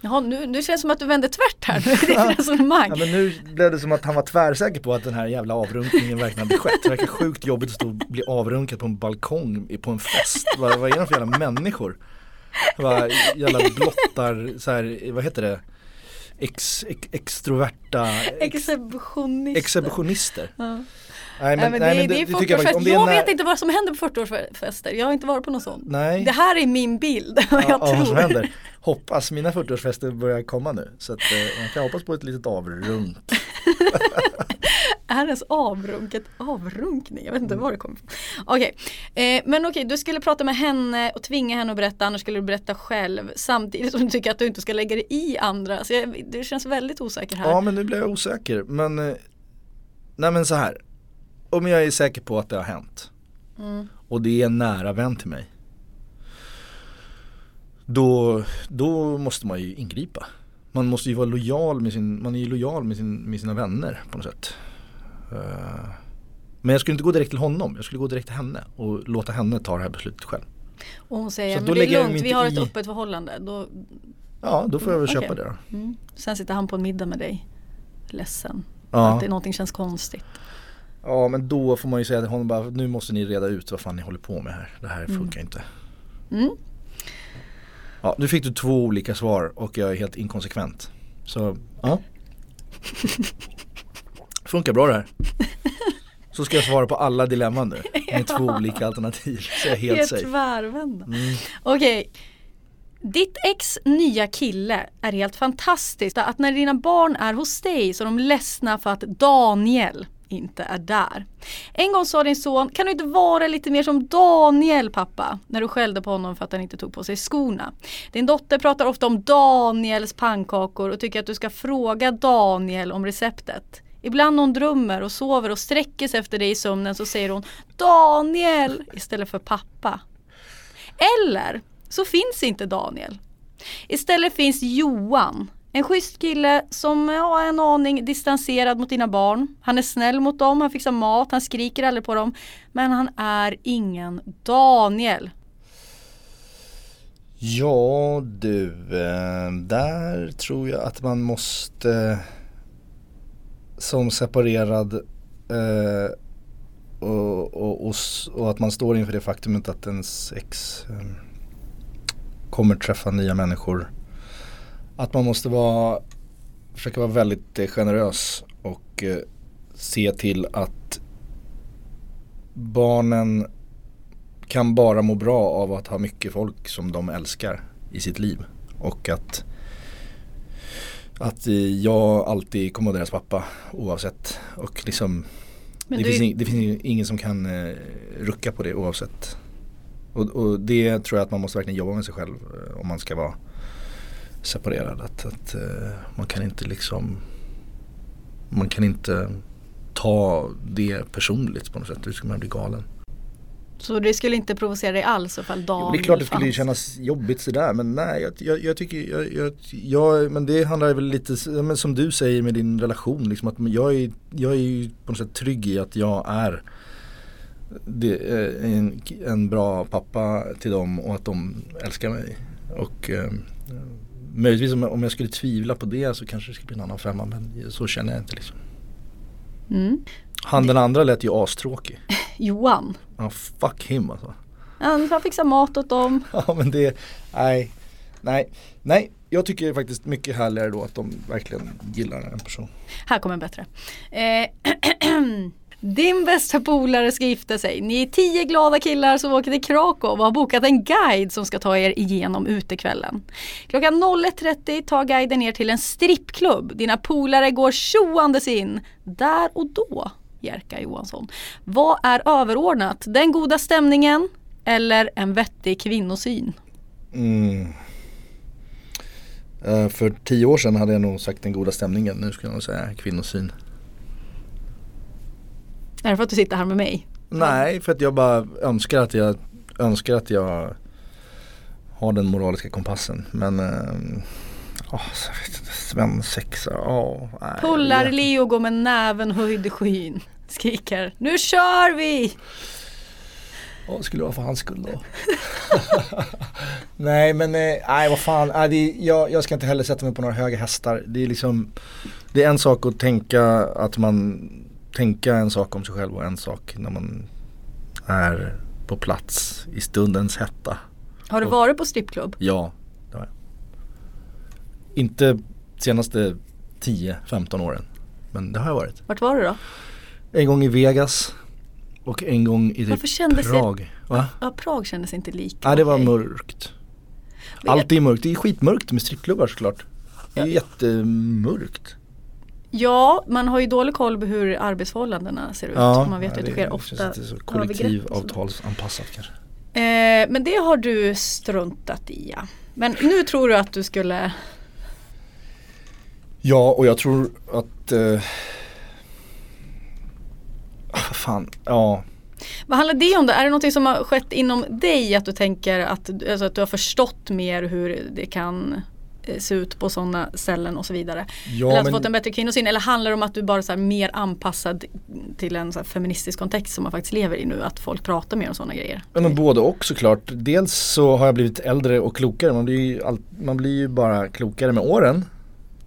Jaha, nu, nu känns det som att du vänder tvärt här nu i ditt resonemang. Ja men nu blev det som att han var tvärsäker på att den här jävla avrunkningen verkligen hade skett Det verkar sjukt jobbigt att stå och bli avrunkad på en balkong på en fest Vad, vad är de för jävla människor? Jävla blottar, så här, vad heter det? Ex, ex, extroverta ex, Exhibitionister. exhibitionister Ja. Nej men, Nej, men nej, det, men det, det, är det tycker jag faktiskt, 40-årsfest. om Jag när- vet inte vad som händer på 40-årsfester. Jag har inte varit på någon sån. Nej. Det här är min bild. vad Ja, jag ja, vad som händer. Hoppas, mina 40-årsfester börjar komma nu Så att eh, man kan hoppas på ett litet avrunk Är ens avrunket avrunkning? Jag vet inte var det kommer ifrån. Okej, eh, men okej du skulle prata med henne och tvinga henne att berätta annars skulle du berätta själv samtidigt som du tycker att du inte ska lägga dig i andra. Så jag, du känns väldigt osäker här. Ja men nu blir jag osäker men eh, Nej men så här Om jag är säker på att det har hänt Mm. Och det är en nära vän till mig Då, då måste man ju ingripa Man måste ju vara lojal med sin, man är ju lojal med, sin, med sina vänner på något sätt Men jag skulle inte gå direkt till honom, jag skulle gå direkt till henne och låta henne ta det här beslutet själv Och hon säger, men det är lugnt, vi har ett i- öppet förhållande. Då, Ja då får jag väl Okej. köpa det då mm. Sen sitter han på en middag med dig, ledsen. Ja. Att det, någonting känns konstigt. Ja men då får man ju säga till honom bara nu måste ni reda ut vad fan ni håller på med här. Det här Mm. funkar inte. Mm. Ja nu fick du två olika svar och jag är helt inkonsekvent. Så ja. Funkar bra det här. Så ska jag svara på alla dilemman nu med två olika alternativ. Så jag är helt Helt safe. Mm. Okej. Ditt ex nya kille är helt fantastiskt. Att när dina barn är hos dig så är de ledsna för att Daniel inte är där. En gång sa din son, kan du inte vara lite mer som Daniel pappa? När du skällde på honom för att han inte tog på sig skorna. Din dotter pratar ofta om Daniels pannkakor och tycker att du ska fråga Daniel om receptet. Ibland när hon drömmer och sover och sträcker sig efter dig i sömnen så säger hon Daniel istället för pappa. Eller så finns inte Daniel. Istället finns Johan. En schysst kille som ja, är en aning distanserad mot dina barn. Han är snäll mot dem, han fixar mat, han skriker aldrig på dem. Men han är ingen Daniel. Ja du, eh, där tror jag att man måste som separerad eh, och, och, och, och att man står inför det faktumet att ens ex eh, kommer träffa nya människor. Att man måste vara, försöka vara väldigt eh, generös och eh, se till att barnen kan bara må bra av att ha mycket folk som de älskar i sitt liv. Och att, att jag alltid kommer vara deras pappa oavsett. Och liksom det, du- finns ing, det finns ing- ingen som kan eh, rucka på det oavsett. Och, och det tror jag att man måste verkligen jobba med sig själv eh, om man ska vara separerad. Att, att eh, man kan inte liksom man kan inte ta det personligt på något sätt. Då skulle man bli galen. Så det skulle inte provocera dig alls ifall Jo, Daniel det är klart det skulle kännas jobbigt sådär men nej jag, jag, jag tycker, jag, jag, jag, men det handlar väl lite, men som du säger med din relation liksom att jag är, jag är ju på något sätt trygg i att jag är det, eh, en, en bra pappa till dem och att de älskar mig. Och eh, möjligtvis om jag, om jag skulle tvivla på det så kanske det skulle bli en annan femma men så känner jag inte liksom. Mm. Han den andra lät ju astråkig. Johan. Ja fuck him alltså. Han fixar mat åt dem. Ja men det, nej, nej, nej. Jag tycker faktiskt mycket härligare då att de verkligen gillar en person. Här kommer en bättre. Eh, Din bästa polare ska gifta sig. Ni är tio glada killar som åker till Krakow och har bokat en guide som ska ta er igenom utekvällen. Klockan 01.30 tar guiden er till en strippklubb. Dina polare går tjoandes in. Där och då, Jerka Johansson. Vad är överordnat? Den goda stämningen eller en vettig kvinnosyn? Mm. Eh, för tio år sedan hade jag nog sagt den goda stämningen. Nu skulle jag nog säga kvinnosyn. Är det för att du sitter här med mig? Nej, för att jag bara önskar att jag önskar att jag har den moraliska kompassen. Men eh, åh, svensexa, åh. nej, Pullar Leo går med näven höjd i skyn. Skriker Nu kör vi! Skulle det vara för hans skull då? nej men eh, nej vad fan, nej, det, jag, jag ska inte heller sätta mig på några höga hästar. Det är liksom Det är en sak att tänka att man Tänka en sak om sig själv och en sak när man är på plats i stundens hetta. Har du varit på strippklubb? Ja, det har jag. Inte senaste 10-15 åren. Men det har jag varit. Vart var du då? En gång i Vegas och en gång i Varför typ det- Prag. Va? Ja, Prag kändes inte lika Nej det var mörkt. Men- Allt är mörkt, det är skitmörkt med strippklubbar såklart. Det är jättemörkt. Ja, man har ju dålig koll på hur arbetsförhållandena ser ut. man vet ju att det sker känns ofta inte så kollektivavtalsanpassat kanske. Eh, men det har du struntat i ja. Men nu tror du att du skulle Ja och jag tror att eh, fan, ja. Vad handlar det om då? Är det något som har skett inom dig? Att du tänker att, alltså att du har förstått mer hur det kan eh, se ut på sådana ställen och så vidare? Ja, eller att du men- fått en bättre kvinnosyn? Eller handlar det om att du bara är mer anpassad till en feministisk kontext som man faktiskt lever i nu? Att folk pratar mer om sådana grejer? Ja, Men både och såklart. Dels så har jag blivit äldre och klokare. Man blir ju, all, man blir ju bara klokare med åren.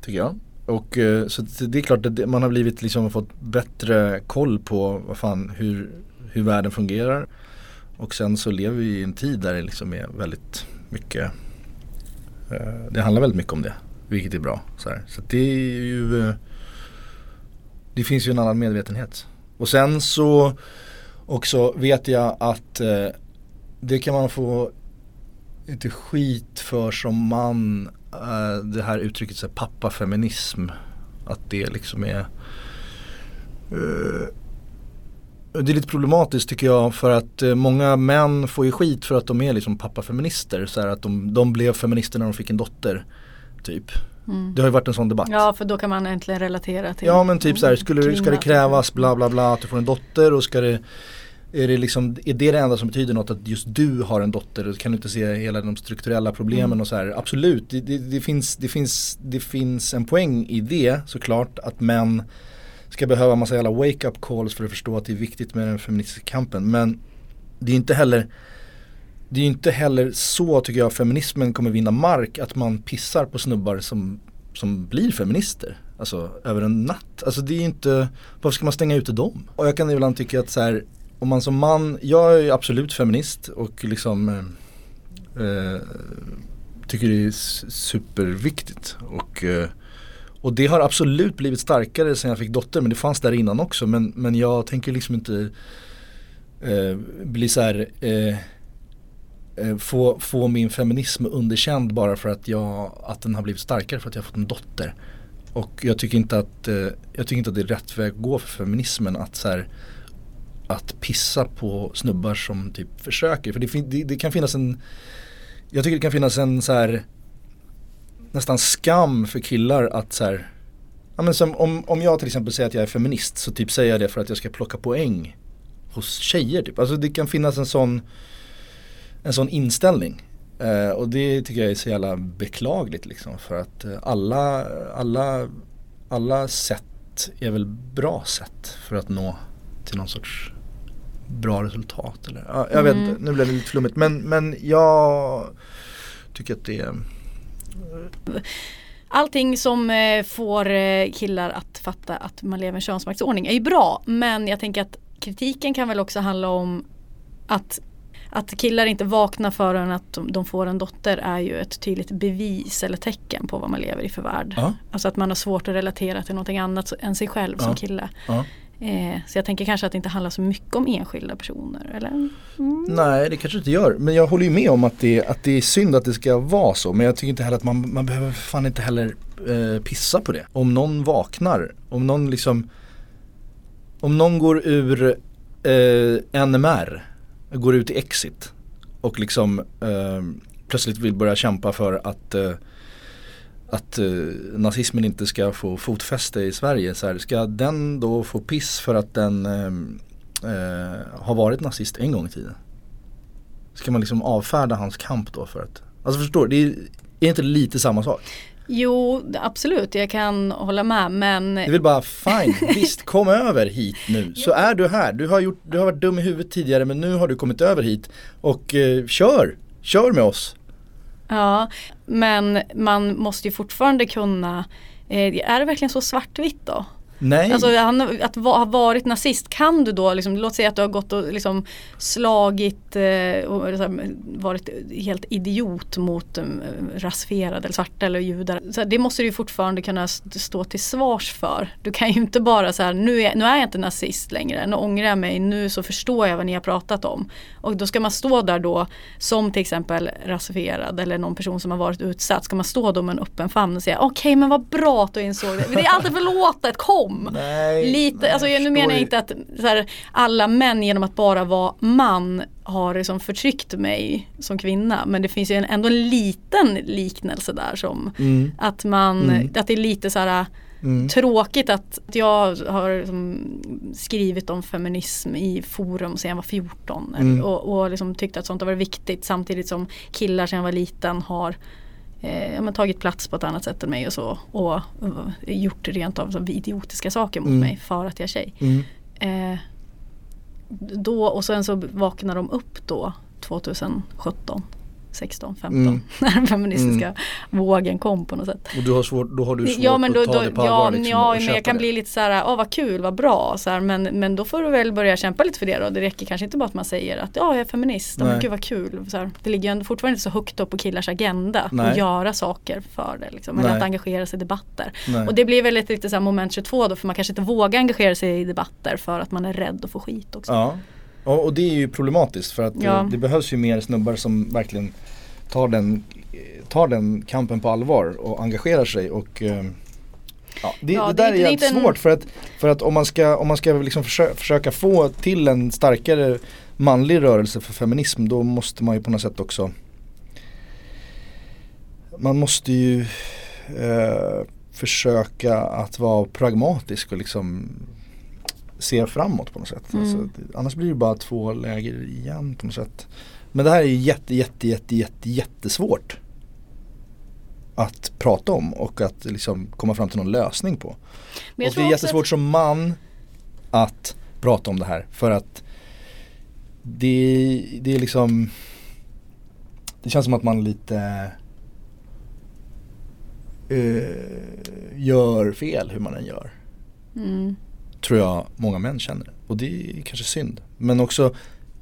Tycker jag. Och eh, så det är klart att man har blivit liksom fått bättre koll på vad fan, hur, hur världen fungerar. Och sen så lever vi i en tid där det liksom är väldigt mycket eh, Det handlar väldigt mycket om det. Vilket är bra. Så, här. så det är ju eh, Det finns ju en annan medvetenhet. Och sen så också vet jag att det kan man få lite skit för som man, eh, det här uttrycket så här, pappafeminism. Att det liksom är eh, det är lite problematiskt tycker jag för att eh, många män får ju skit för att de är liksom pappafeminister. Så att de, de blev feminister när de fick en dotter. Typ. Mm. Det har ju varit en sån debatt. Ja för då kan man äntligen relatera till Ja men typ så här, skulle, ska det krävas bla bla bla att du får en dotter och ska det är det, liksom, är det det enda som betyder något att just du har en dotter? Och kan du inte se hela de strukturella problemen Mm. och så här? Absolut, det, det, det, finns, det, finns, det finns en poäng i det såklart att män ska behöva massa jävla wake-up calls för att förstå att det är viktigt med den feministiska kampen. Men det är inte heller det är inte heller så tycker jag feminismen kommer vinna mark att man pissar på snubbar som, som blir feminister. Alltså över en natt. Alltså det är inte, varför ska man stänga ute dem? Och jag kan ibland tycka att så här, om man som man, jag är absolut feminist och liksom eh, eh, tycker det är superviktigt. Och, eh, och det har absolut blivit starkare sen jag fick dotter men det fanns där innan också. Men, men jag tänker liksom inte eh, bli så här eh, eh, få, få min feminism underkänd bara för att, jag, att den har blivit starkare för att jag har fått en dotter. Och jag tycker inte att, eh, jag tycker inte att det är rätt väg att gå för feminismen att så här, att pissa på snubbar som typ försöker. För det, det, det kan finnas en, jag tycker det kan finnas en så här nästan skam för killar att så här, ja men som om, om jag till exempel säger att jag är feminist så typ säger jag det för att jag ska plocka poäng hos tjejer typ. Alltså det kan finnas en sån, en sån inställning. Eh, och det tycker jag är så jävla beklagligt liksom för att eh, alla, alla, alla sätt är väl bra sätt för att nå till någon sorts bra resultat eller ja, jag vet Mm. inte, nu blev det lite flummigt men, men jag tycker att det är Allting som eh, får eh, killar att fatta att man lever i en könsmaktsordning är ju bra. Men jag tänker att kritiken kan väl också handla om att att killar inte vaknar förrän att de, de får en dotter är ju ett tydligt bevis eller tecken på vad man lever i för värld. Ja. Alltså att man har svårt att relatera till någonting annat än sig själv som Ja. kille. Ja. Eh, så jag tänker kanske att det inte handlar så mycket om enskilda personer. Eller? Mm. Nej det kanske inte gör. Men jag håller ju med om att det, att det är synd att det ska vara så. Men jag tycker inte heller att man, man behöver fan inte heller eh, pissa på det. Om någon vaknar, om någon liksom Om någon går ur eh, NMR, går ut i Exit och liksom eh, plötsligt vill börja kämpa för att eh, att eh, nazismen inte ska få fotfäste i Sverige. Så här, ska den då få piss för att den eh, eh, har varit nazist en gång i tiden? Ska man liksom avfärda hans kamp då för att Alltså förstår du, det är, är inte lite samma sak? Jo absolut jag kan hålla med men Det väl bara fine, visst kom över hit nu så är du här. Du har, gjort, du har varit dum i huvudet tidigare men nu har du kommit över hit och eh, kör, kör med oss. Ja, men man måste ju fortfarande kunna eh, är det verkligen så svartvitt då? Nej. Alltså han, att va, ha varit nazist, kan du då, liksom, låt säga att du har gått och liksom slagit eh, och liksom, varit helt idiot mot eh, rasifierade eller svarta eller judar. Så det måste du ju fortfarande kunna stå till svars för. Du kan ju inte bara så här, nu är, nu är jag inte nazist längre, nu ångrar jag mig, nu så förstår jag vad ni har pratat om. Och då ska man stå där då som till exempel rasifierad eller någon person som har varit utsatt. Ska man stå då med en öppen famn och säga okej men vad bra att du insåg det. Det är alltid förlåtet, kom! Nej, Lite, nej, alltså jag, nu menar jag inte att här, alla män genom att bara vara man har liksom förtryckt mig som kvinna. Men det finns ju en, ändå en liten liknelse där som Mm. att man, Mm. att det är lite så här Mm. tråkigt att jag har liksom skrivit om feminism i forum sedan jag var 14 Mm. och, och liksom tyckte att sånt har varit viktigt samtidigt som killar sedan jag var liten har eh, men tagit plats på ett annat sätt än mig och så och, och gjort rent av så idiotiska saker mot Mm. mig för att jag är tjej. Mm. Eh, då, och sen så vaknar de upp då 2017 16, 15 Mm. när den feministiska Mm. vågen kom på något sätt. Och du har svårt, då har du svårt Ja men då, att ta då det på ja, allvar men liksom, ja men jag kan det. bli lite så här, åh vad kul, vad bra, så här, men, men då får du väl börja kämpa lite för det då. Det räcker kanske inte bara att man säger att ja jag är feminist, oh, men gud vad kul. Så här, det ligger ju fortfarande inte så högt upp på killars agenda Nej. att göra saker för det. Liksom, eller att engagera sig i debatter. Nej. Och det blir väl lite, lite så här moment 22 då för man kanske inte vågar engagera sig i debatter för att man är rädd att få skit också. Ja, och, och det är ju problematiskt för att Ja. eh, det behövs ju mer snubbar som verkligen tar den, tar den kampen på allvar och engagerar sig och eh, ja, det, Ja, det det är där är jävligt svårt för att, för att om man ska, om man ska liksom försöka, försöka få till en starkare manlig rörelse för feminism då måste man ju på något sätt också Man måste ju eh, försöka att vara pragmatisk och liksom se framåt på något sätt. Mm. Alltså, annars blir det bara två läger igen på något sätt. Men det här är ju jätte, jätte, jätte, jätte, jättesvårt att prata om och att liksom komma fram till någon lösning på. Men och det är jättesvårt att- som man att prata om det här för att det, det är liksom Det känns som att man lite eh, gör fel hur man än gör. Mm. Tror jag många män känner. Och det är kanske synd. Men också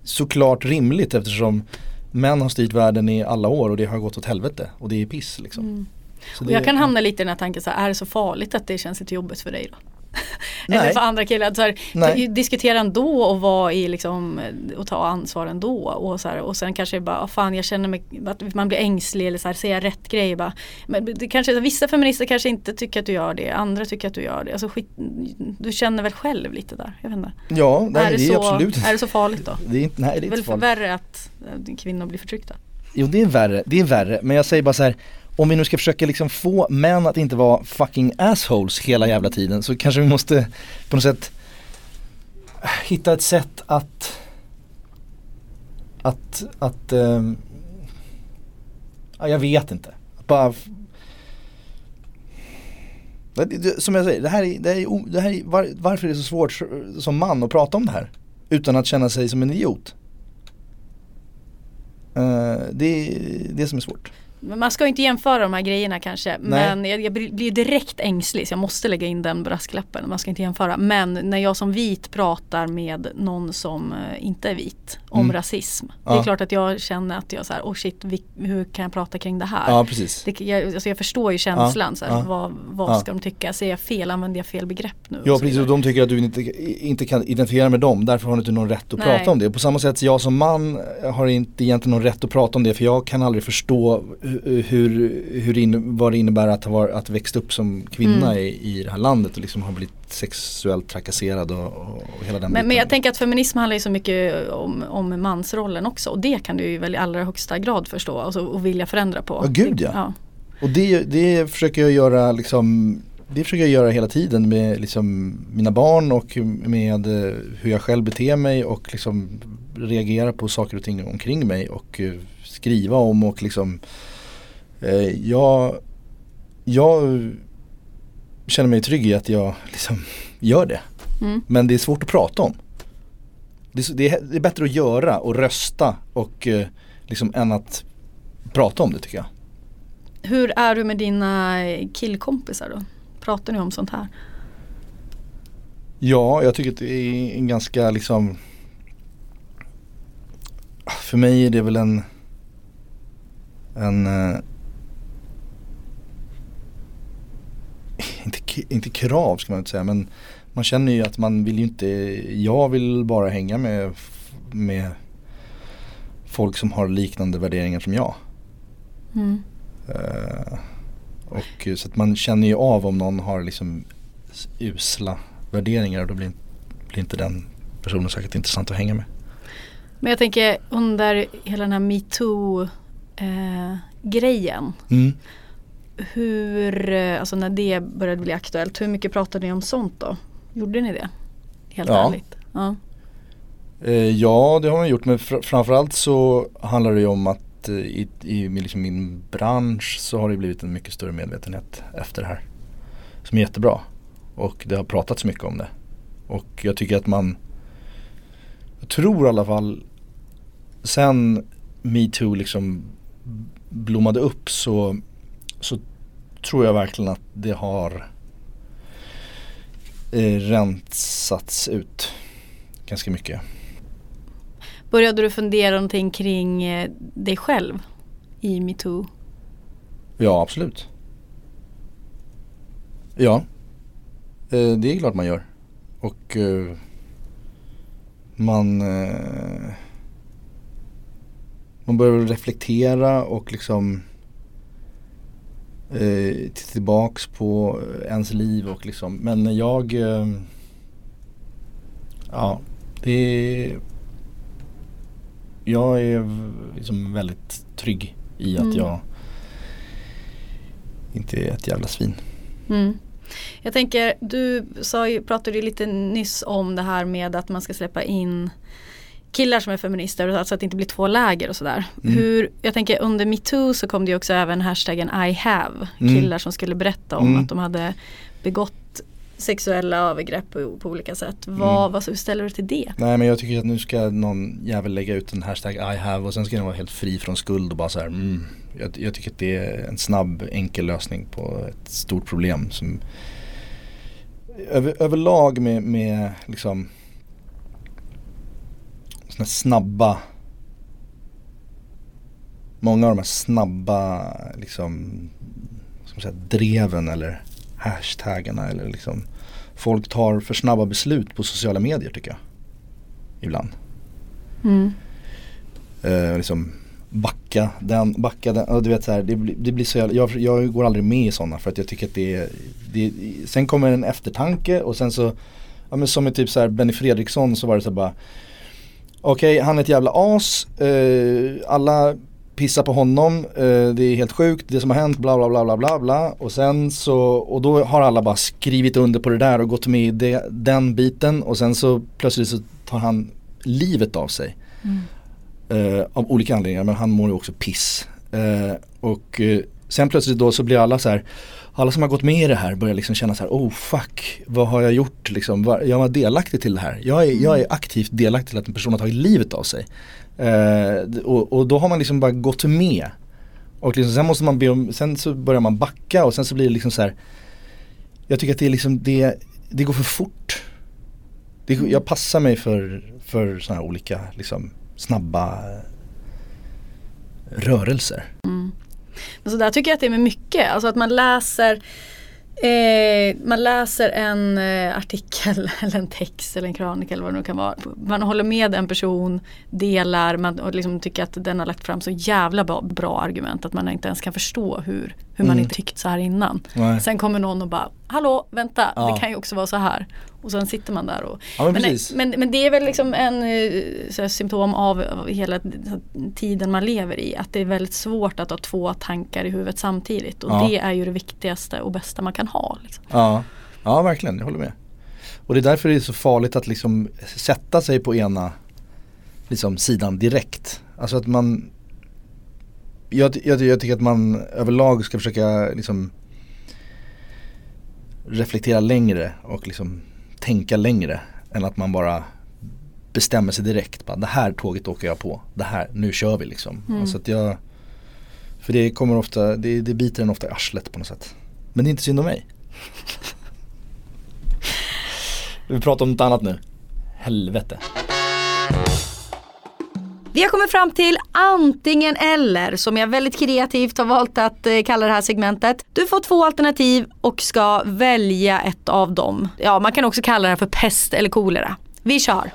såklart rimligt eftersom män har styrt världen i alla år och det har gått åt helvete. Och det är piss liksom. Mm. Och jag kan hamna lite i den här tanken, så här, är det så farligt att det känns lite jobbigt för dig då? Eller för andra killar, så här, Nej. diskutera ändå och vara i liksom, och ta ansvar ändå. Och, så här, och sen kanske bara, "Ah, fan jag känner mig, att man blir ängslig eller så här, säger jag rätt grej? Bara. Men det kanske, vissa feminister kanske inte tycker att du gör det, andra tycker att du gör det. Alltså, skit, du känner väl själv lite där? Jag vet inte. Ja, nej, är, det det är så, absolut är det så farligt då? Det är, inte- nej det är inte väl för farligt. värre att eh, kvinnor blir förtryckta? Jo det är värre, det är värre. Men jag säger bara så här. Om vi nu ska försöka liksom få män att inte vara fucking assholes hela jävla tiden så kanske vi måste på något sätt äh, hitta ett sätt att att, att ehm, ja, jag vet inte. Bara Som jag säger, det här är, det här är, det här är var, varför är det så svårt som man att prata om det här? Utan att känna sig som en idiot. Uh, det är det som är svårt. Man ska ju inte jämföra de här grejerna kanske. Men jag, jag blir direkt ängslig så jag måste lägga in den brasklappen. Man ska inte jämföra. Men när jag som vit pratar med någon som eh, inte är vit om Mm. rasism. Det är Ja. klart att jag känner att jag så här, oh shit, vi, hur kan jag prata kring det här? Ja precis. Det, jag, alltså jag förstår ju känslan. Ja, Så här, ja. Vad, vad Ja. ska de tycka? Säger jag fel? Använder jag fel begrepp nu? Ja precis och de tycker att du inte, inte kan identifiera med dem, därför har du inte någon rätt att Nej. prata om det. På samma sätt, jag som man har inte egentligen någon rätt att prata om det för jag kan aldrig förstå hur, hur, in, vad det innebär att ha var, att växt upp som kvinna Mm. i, i det här landet och liksom ha blivit sexuellt trakasserad och, och, hela den Men, men biten. jag tänker att feminism handlar ju så mycket om, om mansrollen också och det kan du ju väl i allra högsta grad förstå alltså, och vilja förändra på. Ja, gud, ja. ja. Och det, det försöker jag göra liksom det försöker jag göra hela tiden med liksom mina barn och med eh, hur jag själv beter mig och liksom reagera på saker och ting omkring mig och eh, skriva om och liksom jag, jag känner mig trygg i att jag liksom gör det. Mm. Men det är svårt att prata om. Det är, det är, det är bättre att göra och rösta och eh, liksom än att prata om det tycker jag. Hur är du med dina killkompisar då? Pratar ni om sånt här? Ja, jag tycker att det är en ganska liksom För mig är det väl en En eh, inte, inte krav ska man inte säga men Man känner ju att man vill ju inte Jag vill bara hänga med Med Folk som har liknande värderingar som jag Mm. Eh, och så att man känner ju av om någon har liksom usla värderingar och då blir, blir inte den personen säkert intressant att hänga med. Men jag tänker under hela den här metoo eh. Mm. Hur, eh, alltså när det började bli aktuellt, hur mycket pratade ni om sånt då? Gjorde ni det? Helt Ja. ärligt. Ja. Eh, ja det har man gjort men fr- framförallt så handlar det ju om att eh, i, i min- liksom min bransch så har det blivit en mycket större medvetenhet efter det här. Som är jättebra. Och det har pratats mycket om det. Och jag tycker att man Jag tror i alla fall Sen metoo liksom blommade upp så, så tror jag verkligen att det har eh, rensats ut ganska mycket. Började du fundera någonting kring eh, dig själv i metoo? Ja, absolut. Ja, eh, det är klart man gör. Och man man börjar reflektera och liksom eh, tillbaks på ens liv och liksom men jag eh, ja det är jag är liksom väldigt trygg i att Mm. jag inte är ett jävla svin. Mm. Jag tänker, du sa ju, pratade ju lite nyss om det här med att man ska släppa in killar som är feminister, alltså att det inte blir två läger och sådär. Mm. Hur, jag tänker under metoo så kom det ju också även hashtaggen I have, Mm. killar som skulle berätta om Mm. att de hade begått sexuella övergrepp på, på olika sätt. Vad, Mm. vad, hur ställer du till det? Nej men jag tycker att nu ska någon jävel lägga ut en hashtag I have och sen ska den vara helt fri från skuld och bara så här, mm, jag, jag tycker att det är en snabb enkel lösning på ett stort problem som över, överlag med, med liksom såna snabba Många av de här snabba liksom man säga, dreven eller hashtaggarna eller liksom Folk tar för snabba beslut på sociala medier tycker jag. Ibland. Mm. Eh, liksom backa den, backa den, du vet så här, det, blir- det blir så jävla, jag, jag går aldrig med i sådana för att jag tycker att det är, det, sen kommer en eftertanke och sen så, ja men som i typ så här Benny Fredriksson så var det så här bara Okej, han är ett jävla as, eh, alla pissar på honom, eh, det är helt sjukt, det som har hänt, bla bla bla bla bla bla. Och sen så, och då har alla bara skrivit under på det där och gått med i det, den biten. Och sen så plötsligt så tar han livet av sig. Eh, av olika anledningar men han mår ju också piss. Eh, och eh, sen plötsligt då så blir alla så här alla som har gått med i det här börjar liksom känna så här, oh fuck, vad har jag gjort liksom? Jag var delaktig till det här. Jag är, jag är aktivt delaktig till att en person har tagit livet av sig. Eh, och, och då har man liksom bara gått med. Och liksom, sen måste man be om, sen så börjar man backa och sen så blir det liksom så här Jag tycker att det är liksom, det, det går för fort. Det, jag passar mig för, för sådana här olika liksom snabba rörelser. Men så där tycker jag att det är med mycket, alltså att man läser Eh, man läser en eh, artikel eller en text eller en krönika eller vad det nu kan vara. Man håller med en person, delar man, och liksom tycker att den har lagt fram så jävla bra, bra argument att man inte ens kan förstå hur, hur man Mm. inte tyckt så här innan. Nej. Sen kommer någon och bara, hallå vänta, Ja. det kan ju också vara så här. Och sen sitter man där och Ja, men men, men, men det är väl liksom en eh, här, symptom av, av hela tiden man lever i. Att det är väldigt svårt att ha två tankar i huvudet samtidigt. Och Ja. det är ju det viktigaste och bästa man kan ha. Liksom. Ja, ja verkligen, jag håller med. Och det är därför det är så farligt att liksom sätta sig på ena liksom, sidan direkt. Alltså att man jag, jag, jag tycker att man överlag ska försöka liksom reflektera längre och liksom tänka längre än att man bara bestämmer sig direkt. Bara, det här tåget åker jag på. Det här, nu kör vi liksom. Mm. Alltså att jag, för det kommer ofta, det, det biter en ofta i arslet på något sätt. Men det är inte synd om mig. Vi pratar om något annat nu. Helvete. Vi har kommit fram till antingen eller som jag väldigt kreativt har valt att eh, kalla det här segmentet. Du får två alternativ och ska välja ett av dem. Ja, man kan också kalla det här för pest eller kolera. Vi kör.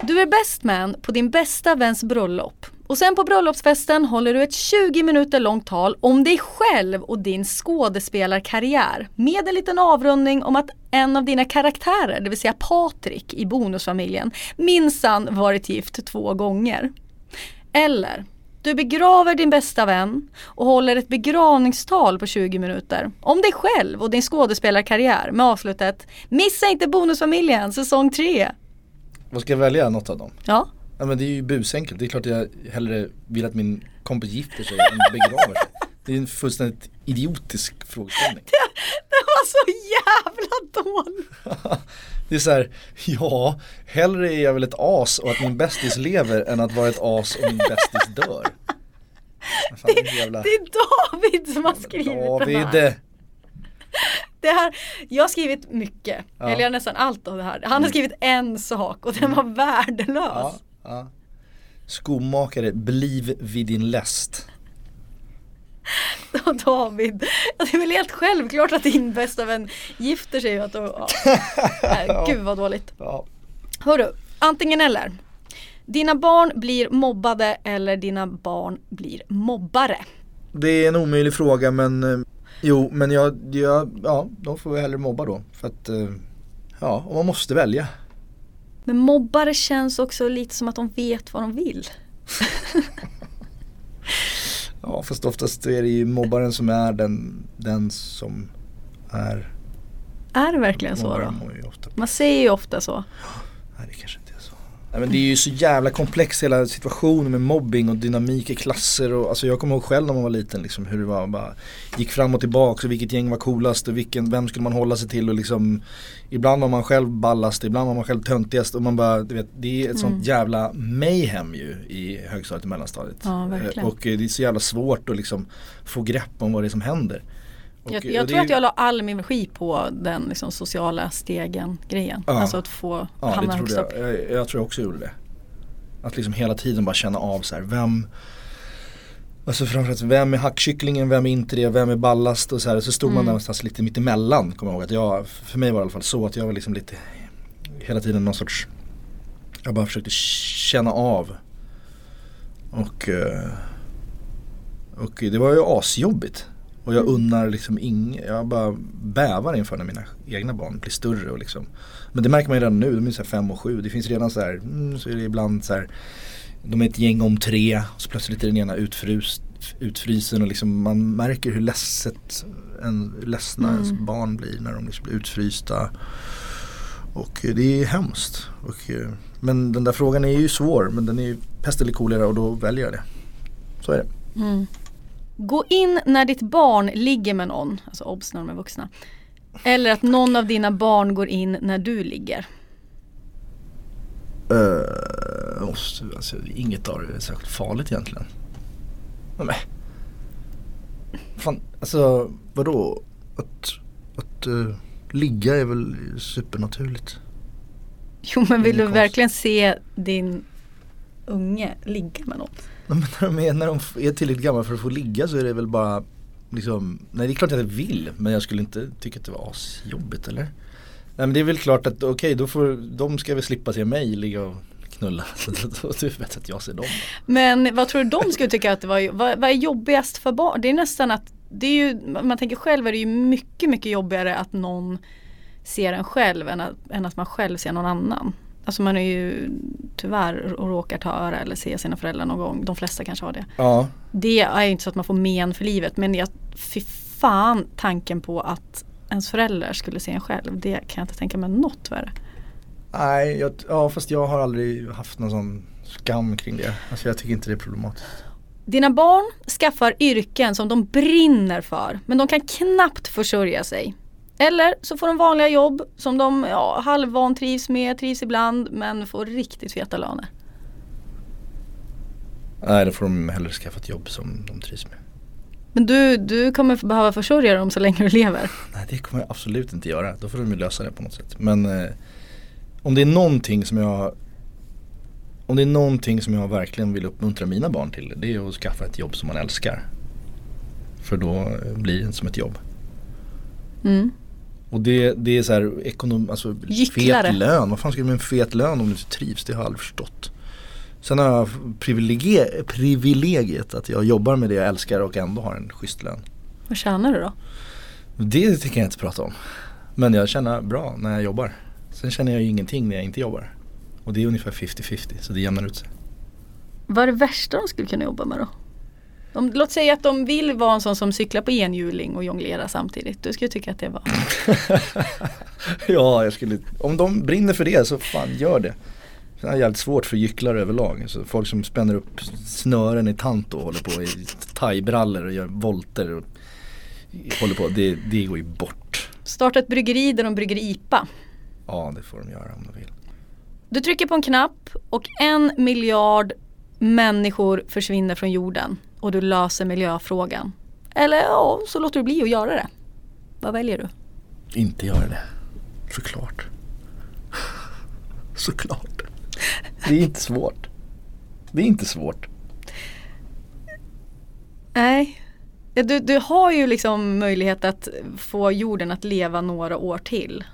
Du är bäst man på din bästa väns bröllop. Och sen på bröllopsfesten håller du ett 20 minuter långt tal om dig själv och din skådespelarkarriär. Med en liten avrundning om att en av dina karaktärer, det vill säga Patrik i Bonusfamiljen, minsann varit gift två gånger. Eller, du begraver din bästa vän och håller ett begravningstal på 20 minuter om dig själv och din skådespelarkarriär med avslutet Missa inte Bonusfamiljen säsong 3. Vad ska jag välja något av dem? Ja, Ja men det är ju busenkelt. Det är klart jag hellre vill att min kompis gifter sig än begraver sig. Det är en fullständigt idiotisk frågeställning. det var så jävla dåligt. Det är så här, ja, hellre är jag väl ett as och att min bästis lever än att vara ett as och min bästis dör. Fan, det, är jävla... Det är David som har skrivit den här. David! Det här, jag har skrivit mycket, Ja. eller nästan allt av det här. Han har skrivit en sak och den var värdelös. Ja, ja. Skomakare, bliv vid din läst. David, det är väl helt självklart att din bästa vän gifter sig att ja. Nej, Gud vad dåligt. Ja. Hörru, antingen eller. Dina barn blir mobbade eller dina barn blir mobbare. Det är en omöjlig fråga men eh, Jo men jag, jag, ja de får jag hellre mobba då för att eh, Ja, och man måste välja Men mobbare känns också lite som att de vet vad de vill. Ja fast oftast är det ju mobbaren som är den, den som är Är det verkligen så då? Man säger ju ofta så. Nej det kanske Nej, men det är ju så jävla komplex hela situationen med mobbing och dynamik i klasser och alltså jag kommer ihåg själv när man var liten liksom hur det var bara Gick fram och tillbaka och vilket gäng var coolast och vilken, vem skulle man hålla sig till och liksom Ibland var man själv ballast, ibland var man själv töntigast och man bara, du vet det är ett sånt jävla mayhem ju i högstadiet och mellanstadiet. Ja. Eh, Och eh, det är så jävla svårt att liksom få grepp om vad det är som händer Och, Jag, jag och tror att jag la all min energi på den liksom, sociala stegen grejen. Ja. Alltså att få Ja hamna högst upp. jag. jag. Jag tror jag också gjorde det. Att liksom hela tiden bara känna av så här, vem Alltså framförallt vem är hackkycklingen, vem är inte det, vem är ballast och så här. Så stod man Mm. där någonstans lite mittemellan kommer jag ihåg. Att jag, för mig var det i alla fall så att jag var liksom lite Hela tiden någon sorts Jag bara försökte känna av Och eh, Och det var ju asjobbigt Och jag unnar liksom inget, jag bara bävar inför när mina egna barn blir större och liksom. Men det märker man ju redan nu, de är så fem och sju. Det finns redan så här, mm, så är det ibland så här De är ett gäng om tre, och så plötsligt är den ena utfryst, utfrysen och liksom man märker hur ledset en, ledsna ens barn blir när de liksom blir utfrysta. Och det är hemskt. Och, eh, Men den där frågan är ju svår men den är ju pest eller kolera och då väljer jag det. Så är det Gå in när ditt barn ligger med någon, alltså obs när de är vuxna. Eller att någon av dina barn går in när du ligger. Uh, måste, alltså, inget av det är särskilt farligt egentligen. Nej. Fan, alltså vadå? Att, att eh, ligga är väl supernaturligt. Jo men vill du verkligen se din unge ligga med någon? Men när de, är, när de är tillräckligt gamla för att få ligga så är det väl bara liksom, nej det är klart att jag vill men jag skulle inte tycka att det var asjobbigt eller? Nej men det är väl klart att okej då får, de ska väl slippa se mig ligga och knulla. Så det är bättre att jag ser dem. Men vad tror du de skulle tycka att det var, vad, vad är jobbigast för barn? Det är nästan att, det är ju, man tänker själv är det ju mycket, mycket jobbigare att någon ser en själv än att, än att man själv ser någon annan. Alltså man är ju tyvärr och råkar ta öra eller se sina föräldrar någon gång. De flesta kanske har det. Ja. Det är ju inte så att man får men för livet men jag, fy fan tanken på att ens föräldrar skulle se en själv. Det kan jag inte tänka mig något värre. Nej, jag, ja fast jag har aldrig haft någon sån skam kring det. Alltså jag tycker inte det är problematiskt. Dina barn skaffar yrken som de brinner för men de kan knappt försörja sig. Eller så får de vanliga jobb som de ja, halvvantrivs med, trivs ibland men får riktigt feta löner. Nej, då får de hellre skaffa ett jobb som de trivs med. Men du, du kommer behöva försörja dem så länge du lever. Nej, det kommer jag absolut inte göra. Då får de ju lösa det på något sätt. Men eh, om det är någonting som jag om det är någonting som jag verkligen vill uppmuntra mina barn till det är att skaffa ett jobb som man älskar. För då eh, blir det som ett jobb. Mm. Och det, det är så här ekonom, alltså Gycklare. fet lön. Vad fan ska du med en fet lön om du inte trivs? Det har jag aldrig förstått. Sen har jag privilegie, privilegiet att jag jobbar med det jag älskar och ändå har en schysst lön. Vad tjänar du då? Det tänker jag inte prata om. Men jag känner bra när jag jobbar. Sen känner jag ju ingenting när jag inte jobbar. Och det är ungefär 50-50 så det jämnar ut sig. Vad är det värsta de skulle kunna jobba med då? Om, låt säga att de vill vara en sån som cyklar på enhjuling och jonglerar samtidigt. Du skulle tycka att det var ja, jag skulle, om de brinner för det så fan gör det. Sen är det jävligt svårt för gycklare överlag. Så folk som spänner upp snören i tant och håller på i thaibrallor och gör volter och håller på. Det, det går ju bort. starta ett bryggeri där de brygger IPA. Ja, det får de göra om de vill. Du trycker på en knapp och en miljard människor försvinner från jorden. Och du löser miljöfrågan. Eller ja, så låter du bli att göra det. Vad väljer du? Inte göra det. Såklart. Såklart. Det är inte svårt. Det är inte svårt. Nej. Du, du har ju liksom möjlighet att få jorden att leva några år till.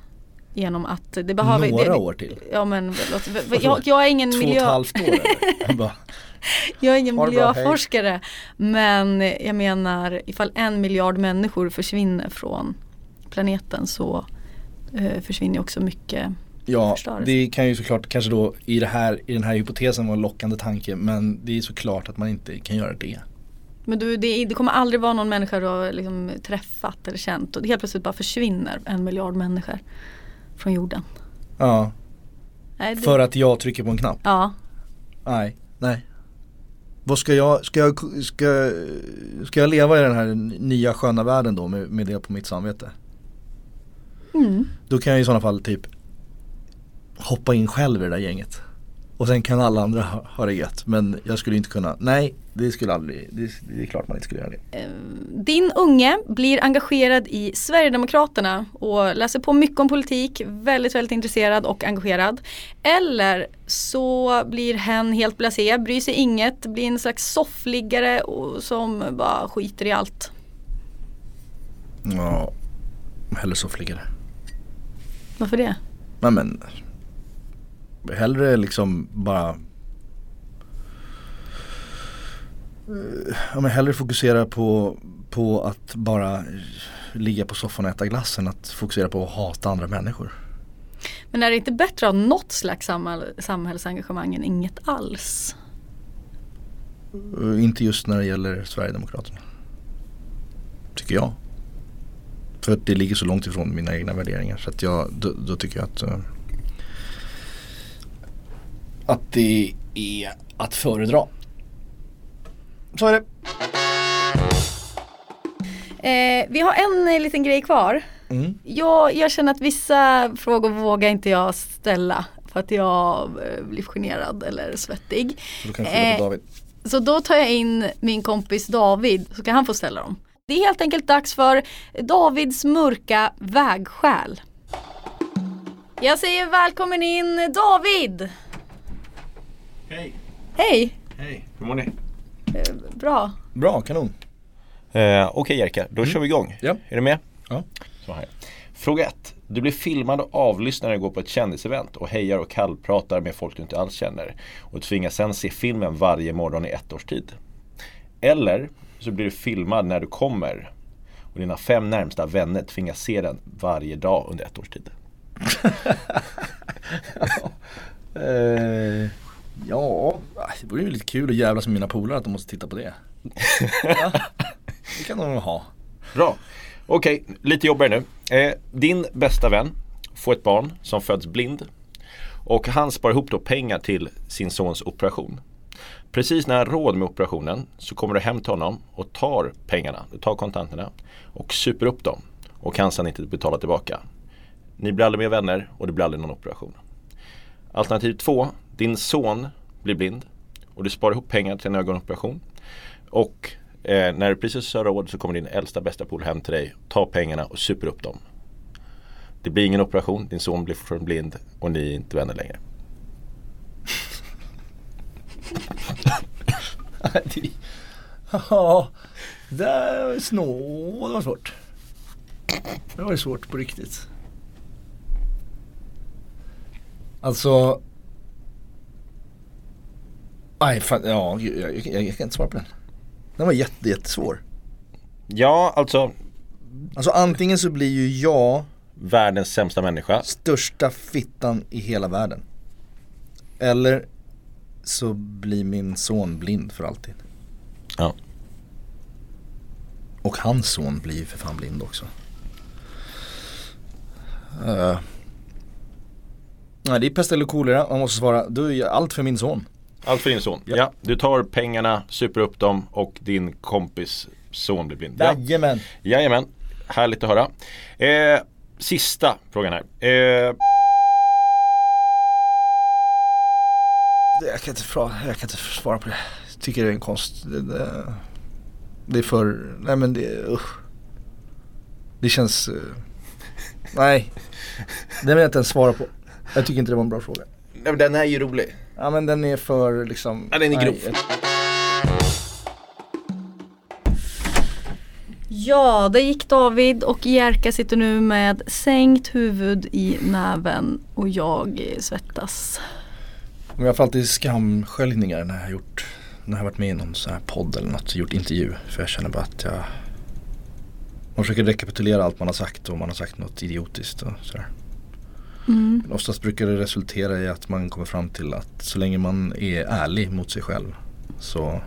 Genom att det behöver... Några det, år till? Ja men låt, jag, jag är ingen Två miljö... och ett halvt år eller? Jag bara, Jag är ingen det bra, miljöforskare. Men jag menar ifall en miljard människor försvinner från planeten så eh, försvinner också mycket Ja, det kan ju såklart kanske då i, det här, i den här hypotesen vara en lockande tanke men det är såklart att man inte kan göra det. Men du, det, det kommer aldrig vara någon människa du har liksom träffat eller känt och helt plötsligt bara försvinner en miljard människor från jorden. Ja, Nej, det, för att jag trycker på en knapp. Ja, Nej, nej. Vad ska jag, ska jag, ska, ska jag leva i den här nya sköna världen då med, med det på mitt samvete? mm. Då kan jag i sådana fall typ hoppa in själv i det där gänget. Och sen kan alla andra ha, ha det gött. Men jag skulle inte kunna, nej det skulle aldrig, det, det är klart man inte skulle göra det. Din unge blir engagerad i Sverigedemokraterna och läser på mycket om politik, väldigt väldigt intresserad och engagerad. Eller så blir hen helt blasé, bryr sig inget, blir en slags soffliggare och som bara skiter i allt. Ja, hellre soffliggare. Varför det? Nej men Hellre liksom bara Eh, Ja men hellre fokusera på, på att bara ligga på soffan och äta glass än att fokusera på att hata andra människor. Men är det inte bättre att ha något slags samhäll, samhällsengagemang än inget alls? Eh, Inte just när det gäller Sverigedemokraterna. Tycker jag. För att det ligger så långt ifrån mina egna värderingar så att jag, då, då tycker jag att eh, Att det är att föredra. Så är det. Eh, vi har en eh, liten grej kvar. Mm. Jag, jag känner att vissa frågor vågar inte jag ställa för att jag eh, blir generad eller svettig. Så då Eh. Så då tar jag in min kompis David så kan han få ställa dem. Det är helt enkelt dags för Davids mörka vägskäl. Jag säger välkommen in David! Hej. Hej! Hej. Hur mår ni? Eh, Bra. Bra, kanon. Eh, Okej Jerka, då kör vi igång. Ja. Är du med? Ja. Så här. Fråga 1. Du blir filmad och avlyssnad när du går på ett kändisevent och hejar och kallpratar med folk du inte alls känner. Och tvingas sen se filmen varje morgon i ett års tid. Eller så blir du filmad när du kommer och dina fem närmsta vänner tvingas se den varje dag under ett års tid. Eh, ja, det vore ju lite kul att jävlas med mina polare att de måste titta på det. ja, det kan de ha. Bra. Okej, lite jobbigare nu. Eh, din bästa vän får ett barn som föds blind. Och han sparar ihop då pengar till sin sons operation. Precis när han råd med operationen så kommer du hem till honom och tar pengarna. Du tar kontanterna och super upp dem. Och kan sedan inte betala tillbaka. Ni blir aldrig mer vänner och det blir aldrig någon operation. Alternativ två, din son blir blind och du sparar ihop pengar till en ögonoperation. Och eh, när du precis har råd så kommer din äldsta bästa polare hem till dig, tar pengarna och super upp dem. Det blir ingen operation, din son blir fortfarande blind och ni är inte vänner längre. Ja, det var snål det var svårt. Det var svårt på riktigt. Alltså Nej fan, ja, jag, jag, jag, jag kan inte svara på den. Den var jätte, jättesvår. Ja, alltså Alltså antingen så blir ju jag världens sämsta människa. största fittan i hela världen. Eller så blir min son blind för alltid. Ja. Och hans son blir ju för fan blind också. Uh. Nej det är pest eller kolera, man måste svara, då är allt för min son. Allt för din son. Ja. du tar pengarna, super upp dem och din kompis son blir blind. Ja. Jajamän. Jajamän, härligt att höra. Eh, sista frågan här. Eh, Jag kan, inte, jag kan inte svara på det. Jag tycker det är en konst. Det, det, Det är för, nej men det, usch. Det känns, eh, nej. Det vill jag inte ens svara på. Jag tycker inte det var en bra fråga. Nej, men den är ju rolig. Ja men den är för liksom Ja, den är grov. Ja, det gick David och Jerka sitter nu med sänkt huvud i näven och jag svettas. Jag får alltid skamsköljningar när jag har gjort När jag har varit med i någon sån här podd eller något, gjort intervju För jag känner bara att jag Man försöker rekapitulera allt man har sagt och man har sagt något idiotiskt och sådär Mm. Men oftast brukar det resultera i att man kommer fram till att så länge man är ärlig mot sig själv Så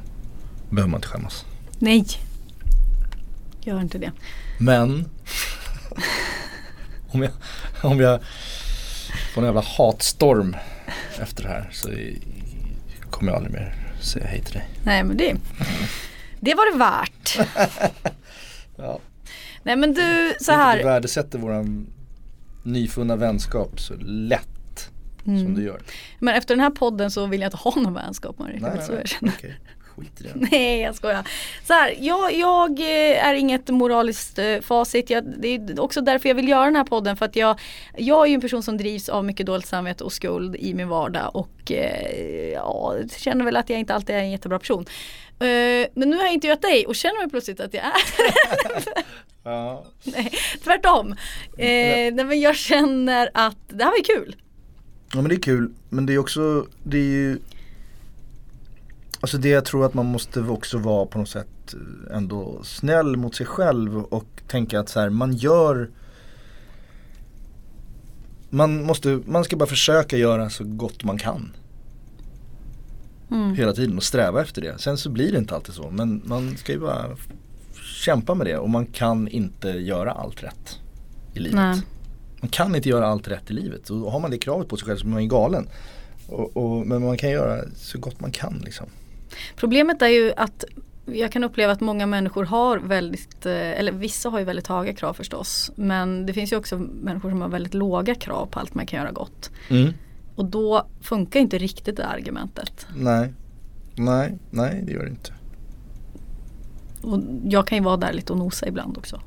behöver man inte skämmas Nej, gör inte det. Men om, jag, om jag får en jävla hatstorm efter det här så kommer jag aldrig mer säga hej till dig Nej men det, det var det värt. Ja. Nej men du, så Du här. värdesätter våran nyfunna vänskap så lätt som Mm. du gör. Men efter den här podden så vill jag inte ha någon vänskap med dig. Nej, nej, jag nej. känner. Okej, skit i det. Nej jag skojar. Så här, jag, jag eh, är inget moraliskt eh, facit. Jag, det är också därför jag vill göra den här podden. För att jag, jag är ju en person som drivs av mycket dåligt samvete och skuld i min vardag. Och eh, ja, känner väl att jag inte alltid är en jättebra person. Men nu har jag intervjuat dig och känner mig plötsligt att jag är Ja. Nej, tvärtom. Eh, nej, men jag känner att det här var ju kul. ja men det är kul men det är också, det är ju Alltså det jag tror att man måste också vara på något sätt eh, ändå snäll mot sig själv och tänka att så här, man gör man, måste, man ska bara försöka göra så gott man kan Mm. hela tiden och sträva efter det. Sen så blir det inte alltid så men man ska ju bara kämpa med det och man kan inte göra allt rätt i livet. Nej. Man kan inte göra allt rätt i livet och har man det kravet på sig själv så blir man ju galen. Och, och, men man kan göra så gott man kan liksom. Problemet är ju att jag kan uppleva att många människor har väldigt, eh, eller vissa har ju väldigt höga krav förstås. Men det finns ju också människor som har väldigt låga krav på allt man kan göra gott. Mm. Och då funkar inte riktigt det argumentet. Nej, nej, nej det gör det inte. Och jag kan ju vara där lite och nosa ibland också.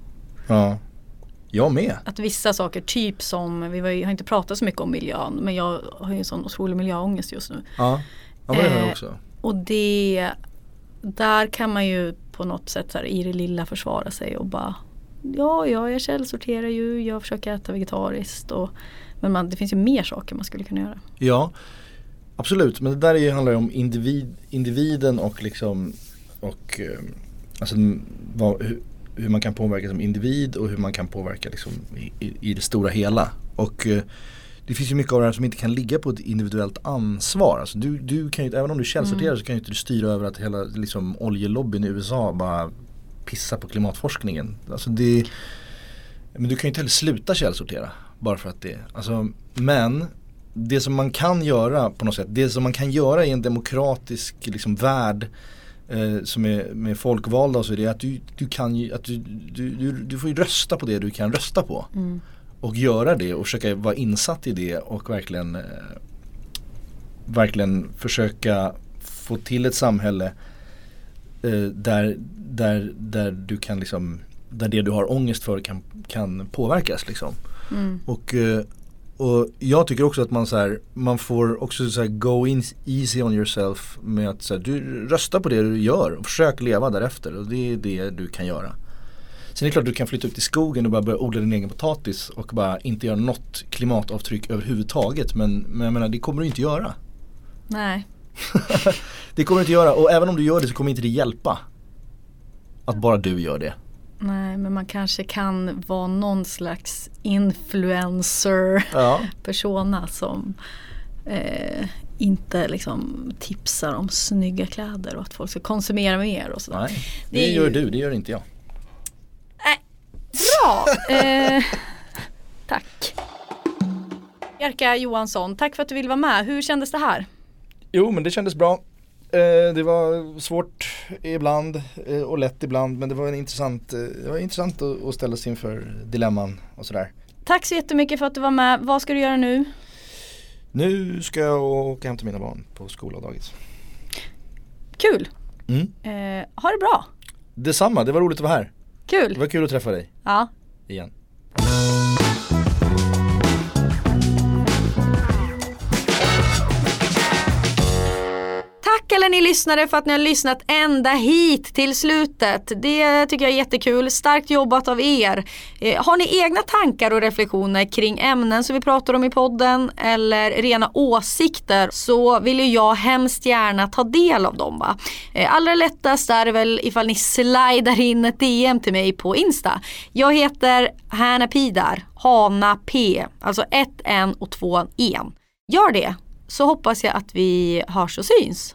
Ja, jag med. Att vissa saker, typ som, vi har inte pratat så mycket om miljön, men jag har ju en sån otrolig miljöångest just nu. Ja, ja men det har jag Eh, också. Och det, där kan man ju på något sätt så här, i det lilla försvara sig och bara Ja, ja, jag källsorterar ju, jag försöker äta vegetariskt och Men man, det finns ju mer saker man skulle kunna göra. Ja, absolut. Men det där är ju, handlar ju om individ, individen och liksom och eh, alltså, vad, hur, hur man kan påverka som individ och hur man kan påverka liksom i, i, det stora hela. Och eh, det finns ju mycket av det här som inte kan ligga på ett individuellt ansvar. Alltså du, du kan ju, även om du källsorterar Mm. så kan ju inte du styra över att hela liksom, oljelobbyn i USA bara pissar på klimatforskningen. Alltså det, men du kan ju inte heller sluta källsortera bara för att det, alltså, men det som man kan göra på något sätt, det som man kan göra i en demokratisk liksom, värld eh, som är med folkvalda och så är det att du, du kan ju, att du, du, du, du får ju rösta på det du kan rösta på. Mm. Och göra det och försöka vara insatt i det och verkligen eh, Verkligen försöka få till ett samhälle eh, där, där, där du kan liksom Där det du har ångest för kan, kan påverkas liksom. Mm. Och, eh, och jag tycker också att man så här, man får också så här go in easy on yourself med att så här, du röstar på det du gör och försök leva därefter och det är det du kan göra. Sen är det klart du kan flytta ut i skogen och bara börja odla din egen potatis och bara inte göra något klimatavtryck överhuvudtaget men, men jag menar det kommer du inte göra. Nej. Det kommer du inte göra och även om du gör det så kommer inte det hjälpa. Att bara du gör det. Nej, men man kanske kan vara någon slags influencer Ja. som eh, inte liksom tipsar om snygga kläder och att folk ska konsumera mer och sådär. Nej, det, Det gör ju- du, det gör inte jag. Bra! Eh, tack. Jerka Johansson, tack för att du ville vara med. Hur kändes det här? Jo men det kändes bra. Eh, det var svårt ibland eh, och lätt ibland men det var en intressant, eh, det var intressant att, att ställa sig inför dilemman och sådär. Tack så jättemycket för att du var med. Vad ska du göra nu? Nu ska jag åka hem till mina barn på skola och dagis. Kul! Mm. Eh, ha det bra! Detsamma, det var roligt att vara här. Kul. Det var kul att träffa dig Ja. igen. Tack alla ni lyssnare för att ni har lyssnat ända hit till slutet. Det tycker jag är jättekul. Starkt jobbat av er. Eh, har ni egna tankar och reflektioner kring ämnen som vi pratar om i podden eller rena åsikter så vill ju jag hemskt gärna ta del av dem. Va? Eh, allra lättast är det väl ifall ni slidar in ett DM till mig på Insta. Jag heter Hanna Pidar, Hana P, alltså ett N och två en. Gör det så hoppas jag att vi hörs och syns.